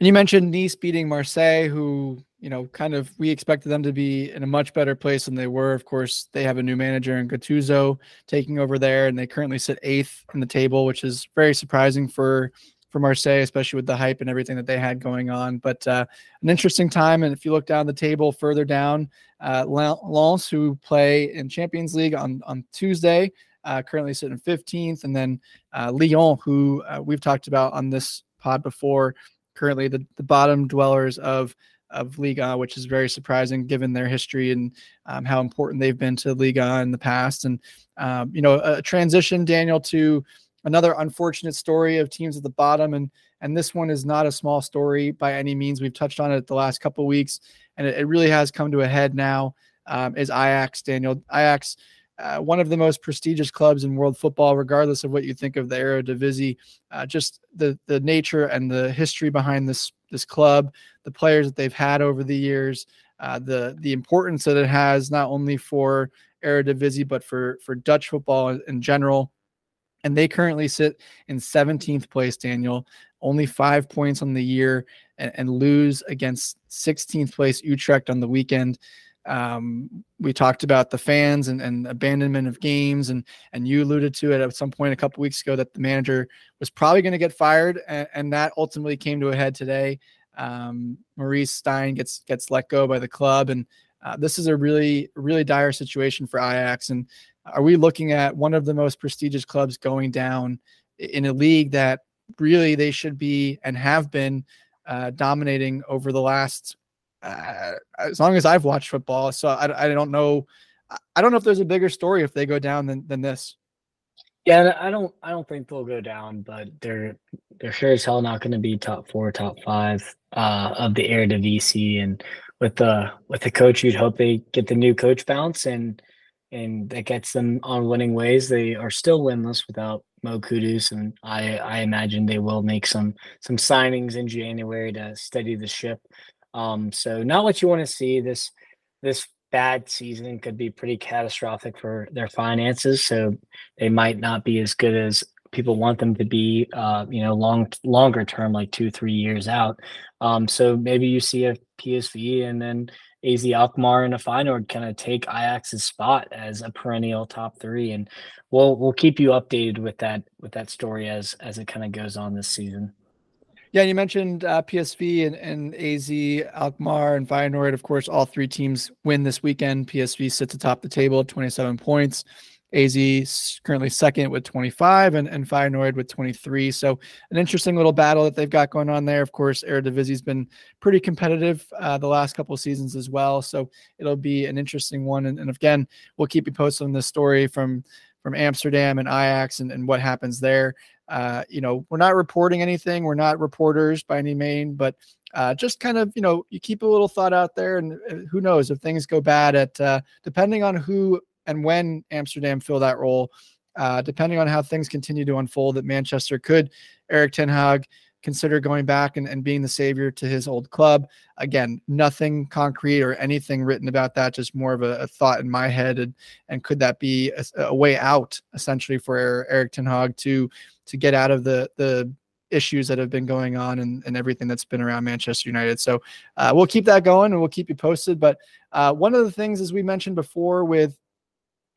And you mentioned Nice beating Marseille, who you know, kind of we expected them to be in a much better place than they were. Of course, they have a new manager in Gattuso taking over there, and they currently sit eighth in the table, which is very surprising for for Marseille, especially with the hype and everything that they had going on. But uh, an interesting time. And if you look down the table further down, uh, Lens, who play in Champions League on on Tuesday, uh, currently sitting 15th, and then uh, Lyon, who uh, we've talked about on this pod before, currently the, the bottom dwellers of of Liga, which is very surprising given their history and um, how important they've been to Liga in the past. And um, you know, a transition, Daniel, to another unfortunate story of teams at the bottom, and and this one is not a small story by any means. We've touched on it the last couple weeks, and it, it, really has come to a head now. Um, is Ajax, Daniel Ajax? Uh, one of the most prestigious clubs in world football, regardless of what you think of the Eredivisie. Uh, just the the nature and the history behind this this club, the players that they've had over the years, uh, the the importance that it has not only for Eredivisie but for for Dutch football in general. And they currently sit in 17th place, Daniel, only five points on the year, and, and lose against 16th place Utrecht on the weekend. Um, we talked about the fans and, and abandonment of games, and and you alluded to it at some point a couple weeks ago that the manager was probably going to get fired, and, and, that ultimately came to a head today. Um, Maurice Steijn gets gets let go by the club, and uh, this is a really really dire situation for Ajax. And are we looking at one of the most prestigious clubs going down in a league that really they should be and have been uh, dominating over the last uh, as long as I've watched football. So I, I don't know. I don't know if there's a bigger story if they go down than, than this. Yeah, I don't. I don't think they'll go down, but they're they're sure as hell not going to be top four, top five uh, of the Eredivisie. And with the with the coach, you'd hope they get the new coach bounce and and that gets them on winning ways. They are still winless without Mo Kudus, and I I imagine they will make some some signings in January to steady the ship. Um, so not what you want to see. This this bad season could be pretty catastrophic for their finances. So they might not be as good as people want them to be. Uh, you know, long longer term, like two three years out. Um, so maybe you see a PSV and then AZ Alkmaar and a Feyenoord kind of take Ajax's spot as a perennial top three, and we'll we'll keep you updated with that with that story as as it kind of goes on this season. Yeah, you mentioned uh, PSV and, and AZ, Alkmaar, and Feyenoord. Of course, all three teams win this weekend. PSV sits atop the table 27 points. AZ currently second with 25 and, and Feyenoord with 23. So an interesting little battle that they've got going on there. Of course, Eredivisie's been pretty competitive uh, the last couple of seasons as well. So it'll be an interesting one. And, and again, we'll keep you posted on this story from from Amsterdam and Ajax and, and what happens there. Uh, you know, we're not reporting anything. We're not reporters by any mean, but uh, just kind of, you know, you keep a little thought out there, and uh, who knows if things go bad at, uh, depending on who and when Amsterdam fill that role, uh, depending on how things continue to unfold that Manchester, could Erik Ten Hag consider going back and, and being the savior to his old club. Again, nothing concrete or anything written about that, just more of a, a thought in my head. And, and could that be a, a way out essentially for Erik Ten Hag to to get out of the the issues that have been going on and, and everything that's been around Manchester United. So uh, we'll keep that going and we'll keep you posted. But uh, one of the things, as we mentioned before, with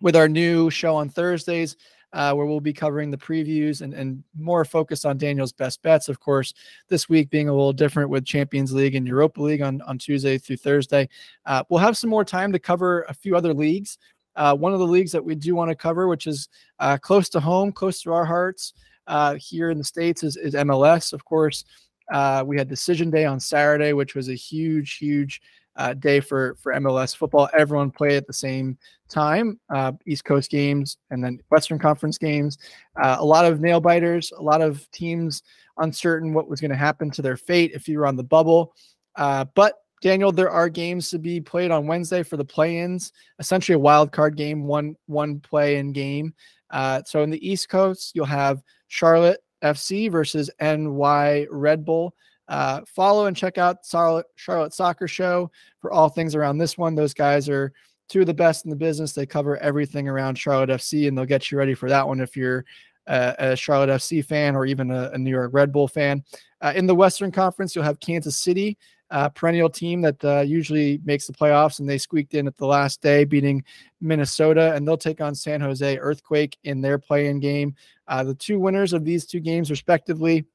with our new show on Thursdays, uh, where we'll be covering the previews and, and more focused on Daniel's best bets. Of course, this week being a little different with Champions League and Europa League on, on Tuesday through Thursday. Uh, we'll have some more time to cover a few other leagues. Uh, one of the leagues that we do want to cover, which is uh, close to home, close to our hearts, uh, here in the States is, is MLS, of course. Uh, we had decision day on Saturday, which was a huge, huge uh, day for, for MLS football. Everyone played at the same time, uh, East Coast games and then Western Conference games. Uh, a lot of nail biters, a lot of teams uncertain what was going to happen to their fate if you were on the bubble. Uh, but Daniel, there are games to be played on Wednesday for the play-ins. Essentially, a wild card game, one one play-in game. Uh, so in the East Coast, you'll have Charlotte FC versus NY Red Bull. Uh, follow and check out Charlotte, Soccer Show for all things around this one. Those guys are two of the best in the business. They cover everything around Charlotte FC, and they'll get you ready for that one if you're a, a Charlotte FC fan or even a, a, New York Red Bull fan. Uh, in the Western Conference, you'll have Kansas City uh, perennial team that uh, usually makes the playoffs, and they squeaked in at the last day, beating Minnesota, and they'll take on San Jose Earthquake in their play-in game. Uh, the two winners of these two games, respectively,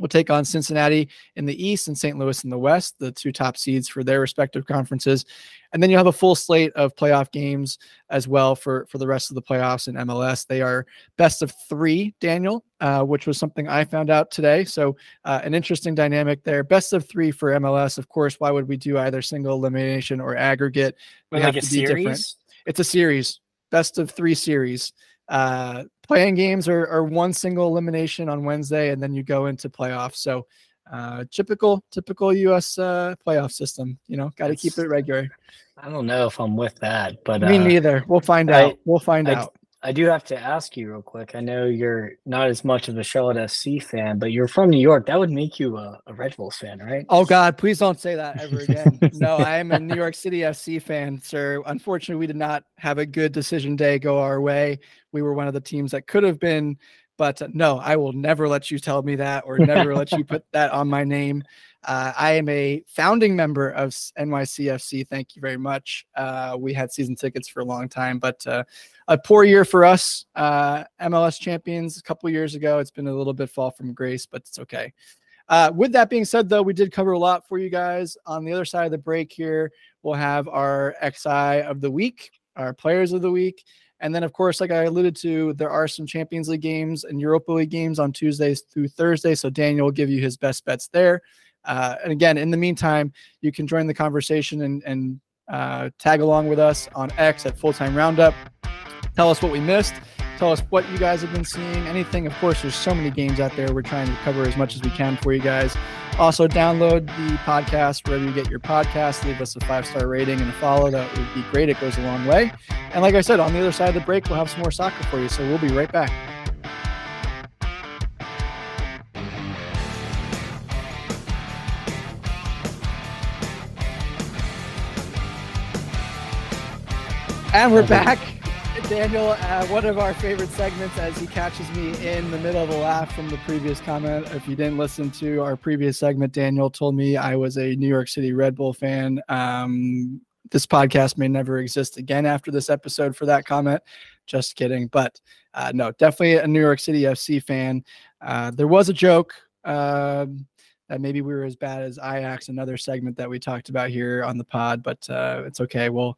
will take on Cincinnati in the East and St. Louis in the West, the two top seeds for their respective conferences. And then you'll have a full slate of playoff games as well for, for the rest of the playoffs in MLS. They are best of three, Daniel, uh, which was something I found out today. So uh, an interesting dynamic there. Best of three for MLS. Of course, why would we do either single elimination or aggregate? We like have to be series? different. It's a series, best of three series. Uh, playing games are, are one single elimination on Wednesday, and then you go into playoffs. So uh, typical typical U.S. Uh, playoff system. You know, got to keep it regular. I don't know if I'm with that, but me uh, neither. We'll find I, out. We'll find I, out. I do have to ask you real quick. I know you're not as much of a Charlotte FC fan, but you're from New York. That would make you a, a Red Bulls fan, right? Oh God, please don't say that ever again. no, I am a New York City FC fan, sir. Unfortunately, we did not have a good decision day go our way. We were one of the teams that could have been, but uh, no, I will never let you tell me that or never let you put that on my name. Uh, I am a founding member of NYCFC. Thank you very much. Uh, we had season tickets for a long time, but uh, a poor year for us. Uh, MLS champions a couple years ago. It's been a little bit fall from grace, but it's okay. Uh, with that being said, though, we did cover a lot for you guys. On the other side of the break here, we'll have our XI of the week, our players of the week. And then, of course, like I alluded to, there are some Champions League games and Europa League games on Tuesdays through Thursday. So Daniel will give you his best bets there. Uh, and again, in the meantime, you can join the conversation and, and uh, tag along with us on X at Full Time Roundup. Tell us what we missed. Tell us what you guys have been seeing. Anything. Of course, there's so many games out there. We're trying to cover as much as we can for you guys. Also, download the podcast wherever you get your podcast. Leave us a five star rating and a follow. That would be great. It goes a long way. And like I said, on the other side of the break, we'll have some more soccer for you. So we'll be right back. And we're back. Daniel, uh, one of our favorite segments as he catches me in the middle of a laugh from the previous comment. If you didn't listen to our previous segment, Daniel told me I was a New York City Red Bull fan. Um, this podcast may never exist again after this episode for that comment. Just kidding. But uh, no, definitely a New York City FC fan. Uh, there was a joke uh, that maybe we were as bad as Ajax, another segment that we talked about here on the pod, but uh, it's okay. We'll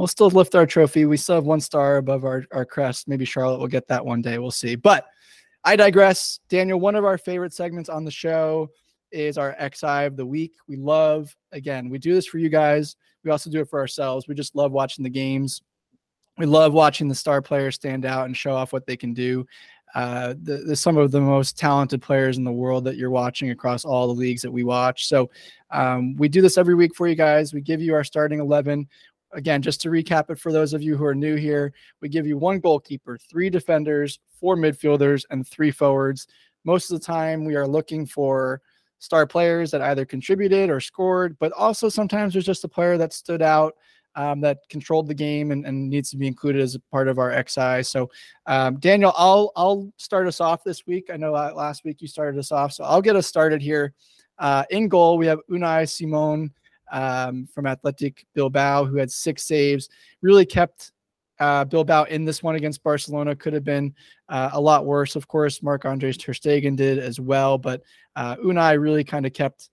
we'll still lift our trophy. We still have one star above our, our crest. Maybe Charlotte will get that one day. We'll see. But I digress. Daniel, one of our favorite segments on the show is our XI of the week. We love, again, we do this for you guys. We also do it for ourselves. We just love watching the games. We love watching the star players stand out and show off what they can do. Uh, the, the, some of the most talented players in the world that you're watching across all the leagues that we watch. So um, we do this every week for you guys. We give you our starting 11 again, just to recap it for those of you who are new here, we give you one goalkeeper, three defenders, four midfielders, and three forwards. most of the time we are looking for star players that either contributed or scored, but also sometimes there's just a player that stood out um, that controlled the game and, and, needs to be included as a part of our XI. So, um, Daniel, I'll I'll start us off this week. I know last week you started us off, so I'll get us started here. Uh, in goal, we have Unai Simon um, from Athletic Bilbao, who had six saves. Really kept uh, Bilbao in this one against Barcelona. Could have been uh, a lot worse. Of course, Mark Andres Ter Stegen did as well, but uh, Unai really kind of kept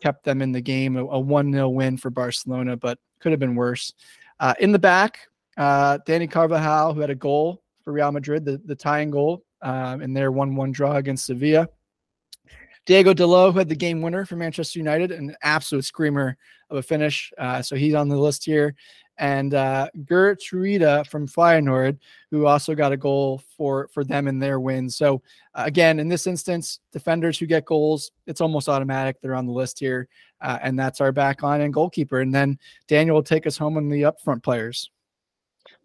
kept them in the game. A, one 0 win for Barcelona, but could have been worse. Uh, in the back, uh, Dani Carvajal, who had a goal for Real Madrid, the, the tying goal um, in their 1 1 draw against Sevilla. Diogo Dalot, who had the game winner for Manchester United, an absolute screamer of a finish. Uh, so he's on the list here. And uh, Gert from Feyenoord, who also got a goal for for them in their win. So uh, again, in this instance, defenders who get goals, it's almost automatic. They're on the list here, uh, and that's our back line and goalkeeper. And then Daniel will take us home on the upfront players.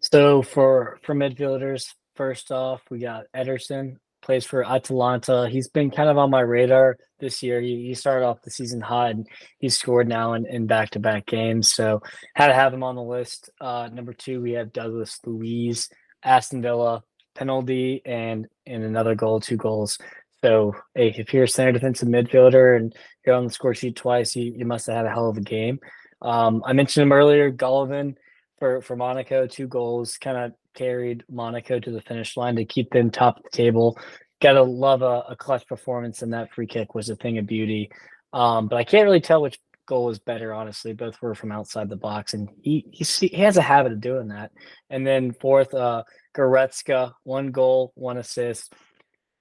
So for for midfielders, first off, we got Ederson plays for Atalanta. He's been kind of on my radar this year. He, he started off the season hot and he's scored now in, in back-to-back games. So had to have him on the list. Uh, number two, we have Douglas Luiz, Aston Villa, penalty and and another goal, two goals. So hey, if you're a center defensive midfielder and you're on the score sheet twice, you, you must have had a hell of a game. Um, I mentioned him earlier, Golovin for for Monaco, two goals, kind of carried Monaco to the finish line to keep them top of the table. Gotta love a, a clutch performance, and that free kick was a thing of beauty. Um, but I can't really tell which goal was better, honestly. Both were from outside the box, and he he, he has a habit of doing that. And then fourth, uh, Goretzka, one goal, one assist.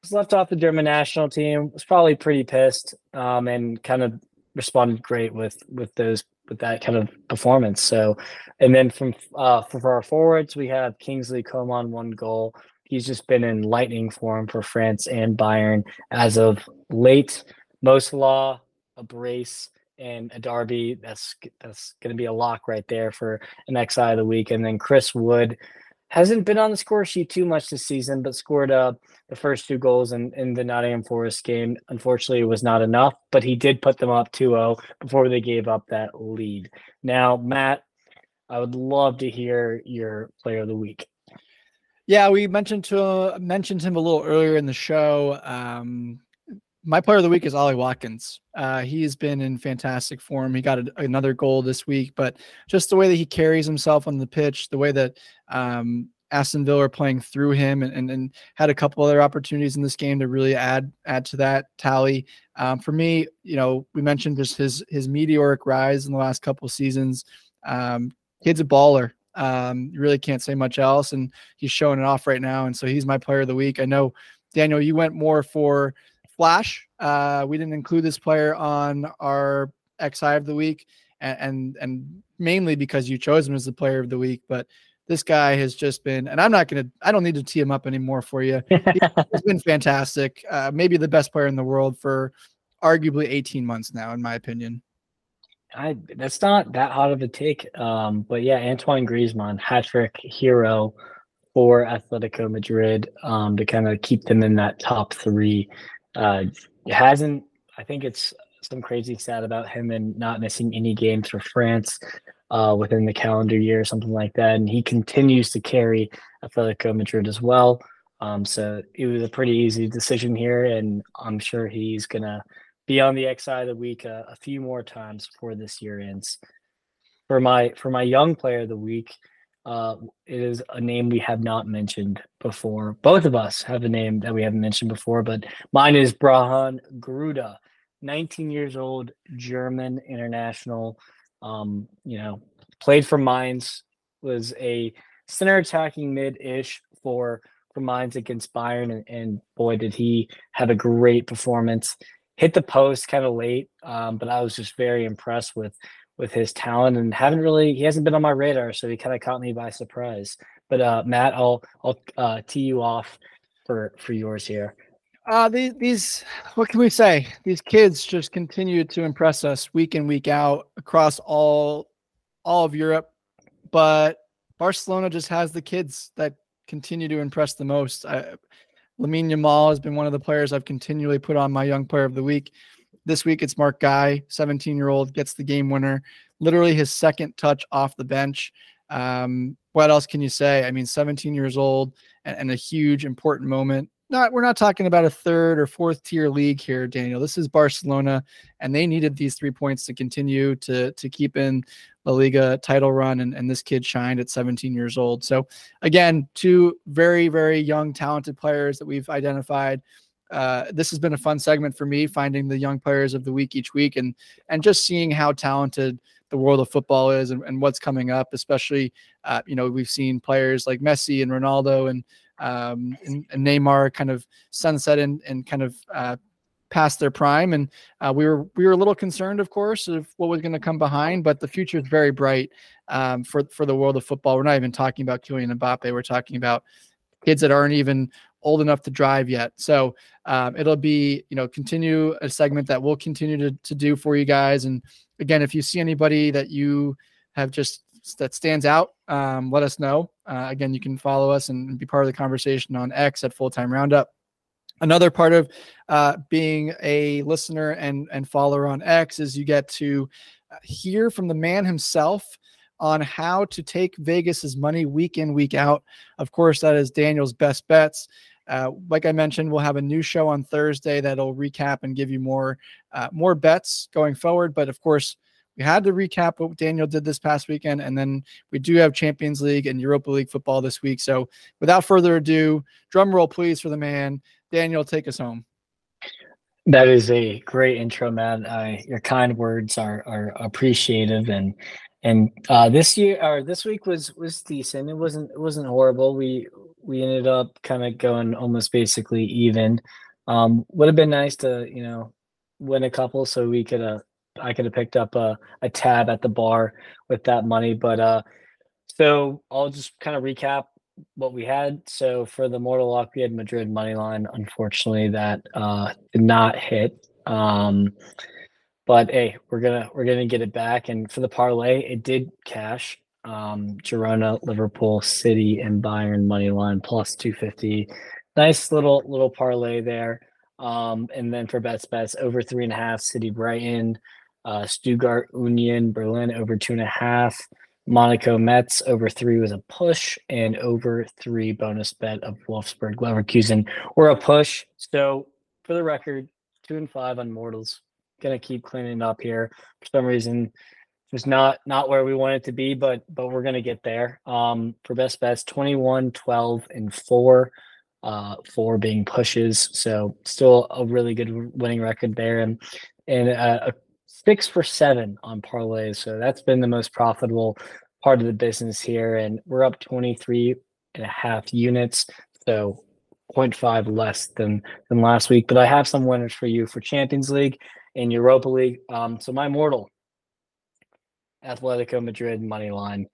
Was left off the German national team. Was probably pretty pissed, um, and kind of responded great with with those with that kind of performance. So, and then from uh, for our forwards, we have Kingsley Coman one goal. He's just been in lightning form for France and Bayern as of late. Mo Salah, a brace, and a Derby. That's that's going to be a lock right there for an XI of the week. And then Chris Wood hasn't been on the score sheet too much this season, but scored uh, the first two goals in, in the Nottingham Forest game. Unfortunately, it was not enough, but he did put them up 2 0 before they gave up that lead. Now, Matt, I would love to hear your player of the week. Yeah, we mentioned to uh, mentioned him a little earlier in the show. Um, my player of the week is Ollie Watkins. Uh, he's been in fantastic form. He got a, another goal this week, but just the way that he carries himself on the pitch, the way that um, Aston Villa are playing through him, and, and, and, had a couple other opportunities in this game to really add add to that tally. Um, for me, you know, we mentioned just his his meteoric rise in the last couple seasons. Um, kid's a baller. Um, you really can't say much else, and he's showing it off right now. And so he's my player of the week. I know, Daniel, you went more for Flash. Uh, we didn't include this player on our XI of the week, and, and and mainly because you chose him as the player of the week. But this guy has just been, and I'm not gonna, I don't need to tee him up anymore for you. He's been fantastic. Uh, maybe the best player in the world for arguably 18 months now, in my opinion. I that's not that hot of a take. Um, but yeah, Antoine Griezmann, hat trick hero for Atletico Madrid um, to kind of keep them in that top three. Uh, hasn't. I think it's some crazy stat about him and not missing any games for France uh, within the calendar year, something like that. And he continues to carry Atletico Madrid as well. Um, so it was a pretty easy decision here, and I'm sure he's gonna be on the XI of the week a, a few more times before this year ends. For my for my young player of the week, uh, it is a name we have not mentioned before. Both of us have a name that we haven't mentioned before, but mine is Brajan Gruda, 19 years old, German international. Um, you know, played for Mainz, was a center attacking mid-ish for for Mainz against Bayern, and, and boy, did he have a great performance. Hit the post kind of late, um, but I was just very impressed with with his talent and haven't really he hasn't been on my radar, so he kind of caught me by surprise. But uh, Matt, I'll I'll uh, tee you off for for yours here. Uh, these, these, what can we say? These kids just continue to impress us week in, week out across all, all of Europe. But Barcelona just has the kids that continue to impress the most. I, Lamine Yamal has been one of the players I've continually put on my young player of the week. This week it's Marc Guiu, 17 year old, gets the game winner. Literally his second touch off the bench. Um, what else can you say? I mean, 17 years old and, and a huge important moment not we're not talking about a third or fourth tier league here, Daniel. This is Barcelona, and they needed these three points to continue to to keep in La Liga title run, and, and this kid shined at 17 years old. So again, two very very young talented players that we've identified. Uh, this has been a fun segment for me, finding the young players of the week each week, and and just seeing how talented the world of football is and, and what's coming up. Especially, uh, you know, we've seen players like Messi and Ronaldo and um, and, and, Neymar kind of sunset and, and kind of uh, past their prime. And uh, we were we were a little concerned, of course, of what was going to come behind. But the future is very bright um, for for the world of football. We're not even talking about Kylian Mbappe. We're talking about kids that aren't even old enough to drive yet. So um, it'll be you know continue a segment that we'll continue to to do for you guys. And again, if you see anybody that you have just that stands out, um, let us know. Uh, again, you can follow us and be part of the conversation on X at Full Time Roundup. Another part of uh, being a listener and and follower on X is you get to uh, hear from the man himself on how to take Vegas's money week in week out. Of course, that is Daniel's best bets. Uh, like I mentioned, we'll have a new show on Thursday that'll recap and give you more uh, more bets going forward. But of course, we had to recap what Daniel did this past weekend, and then we do have Champions League and Europa League football this week. So, without further ado, drum roll, please, for the man. Daniel, take us home. That is a great intro, man. Your kind words are are appreciative, and and uh, this year or this week was was decent. It wasn't it wasn't horrible. We we ended up kind of going almost basically even. Um, would have been nice to you know win a couple so we could have I could have picked up a, a tab at the bar with that money. But uh, so I'll just kind of recap what we had. So for the mortal lock, we had Madrid money line. Unfortunately, that uh, did not hit. Um, but hey, we're gonna we're gonna get it back. And for the parlay, it did cash. Um, Girona, Liverpool, City, and Bayern money line plus two fifty. Nice little little parlay there. Um, and then for bets bets over three and a half, City Brighton, uh, Stuttgart Union Berlin over two and a half. Monaco Metz over three was a push, and over three bonus bet of Wolfsburg Leverkusen or a push. So for the record, two and five on Mortals. Gonna keep cleaning up here. For some reason, just not not where we want it to be, but but we're gonna get there. Um, for best bets, 21, 12, and four. Uh, four being pushes, so still a really good winning record there, and and uh, a six for seven on parlays. So that's been the most profitable part of the business here. And we're up 23 and a half units. So 0.5 less than than last week. But I have some winners for you for Champions League and Europa League. Um, so my mortal Atletico Madrid money line.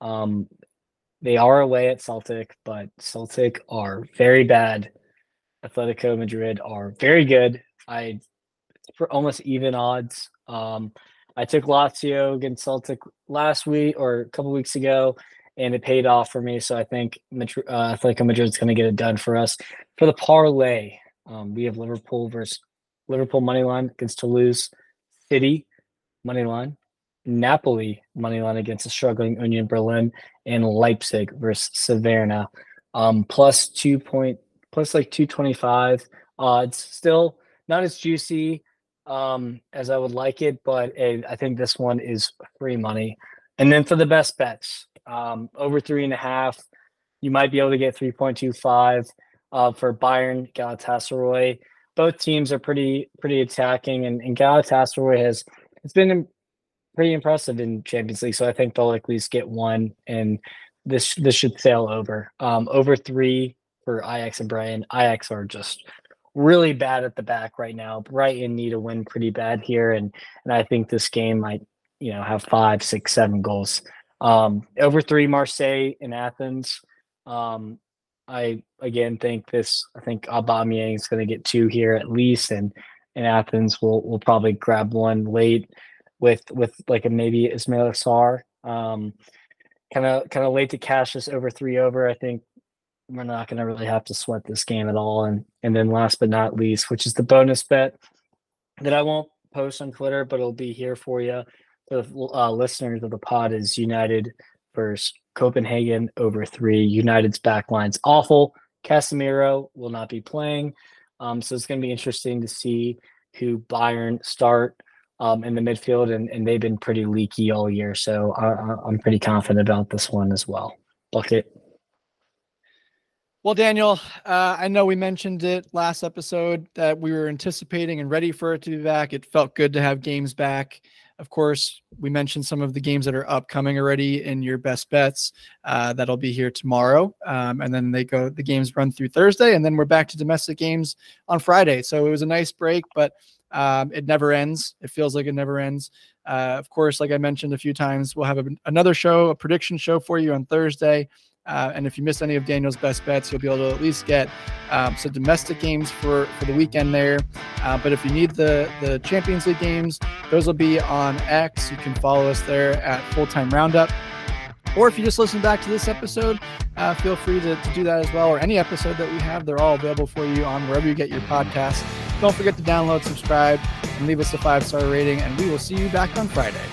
Um, they are away at Celtic, but Celtic are very bad. Atletico Madrid are very good. I for almost even odds. Um, I took Lazio against Celtic last week or a couple weeks ago, and it paid off for me. So I think Madrid, uh, Atletico Madrid's going to get it done for us. For the parlay, um, we have Liverpool versus Liverpool money line against Toulouse, City money line, Napoli money line against the struggling Union Berlin, and Leipzig versus Crvena. Um, plus two point plus like two twenty five odds. Still not as juicy um, as I would like it, but I think this one is free money. And then for the best bets, um, over three and a half, you might be able to get 3.25 uh, for Bayern Galatasaray. Both teams are pretty pretty attacking, and, and Galatasaray has it's been pretty impressive in Champions League. So I think they'll at least get one, and this this should sail over. Um, over three for Ajax and Brighton. Ajax are just really bad at the back right now. Brighton need a win pretty bad here, and and I think this game might you know have five, six, seven goals. Um, over three, Marseille in Athens. Um, I again think this. I think Aubameyang is going to get two here at least, and in Athens will will probably grab one late with with like a maybe Ismaila Sarr. Um, kind of kind of late to cash this over three over. I think we're not going to really have to sweat this game at all. And and then last but not least, which is the bonus bet that I won't post on Twitter, but it'll be here for you. The uh, listeners of the pod is United versus Copenhagen over three. United's backline's awful. Casemiro will not be playing, um, so it's going to be interesting to see who Bayern start um, in the midfield, and, and they've been pretty leaky all year. So I, I'm pretty confident about this one as well. Bucket. Well, Daniel, uh, I know we mentioned it last episode that we were anticipating and ready for it to be back. It felt good to have games back. Of course, we mentioned some of the games that are upcoming already in your best bets. Uh, that'll be here tomorrow, um, and then they go. The games run through Thursday, and then we're back to domestic games on Friday. So it was a nice break, but um, it never ends. It feels like it never ends. Uh, of course, like I mentioned a few times, we'll have a, another show, a prediction show for you on Thursday. Uh, and if you miss any of Daniel's best bets, you'll be able to at least get um, some domestic games for, for the weekend there. Uh, but if you need the, the Champions League games, those will be on X. You can follow us there at Full Time Roundup. Or if you just listen back to this episode, uh, feel free to, to do that as well. Or any episode that we have, they're all available for you on wherever you get your podcasts. Don't forget to download, subscribe, and leave us a five star rating. And we will see you back on Friday.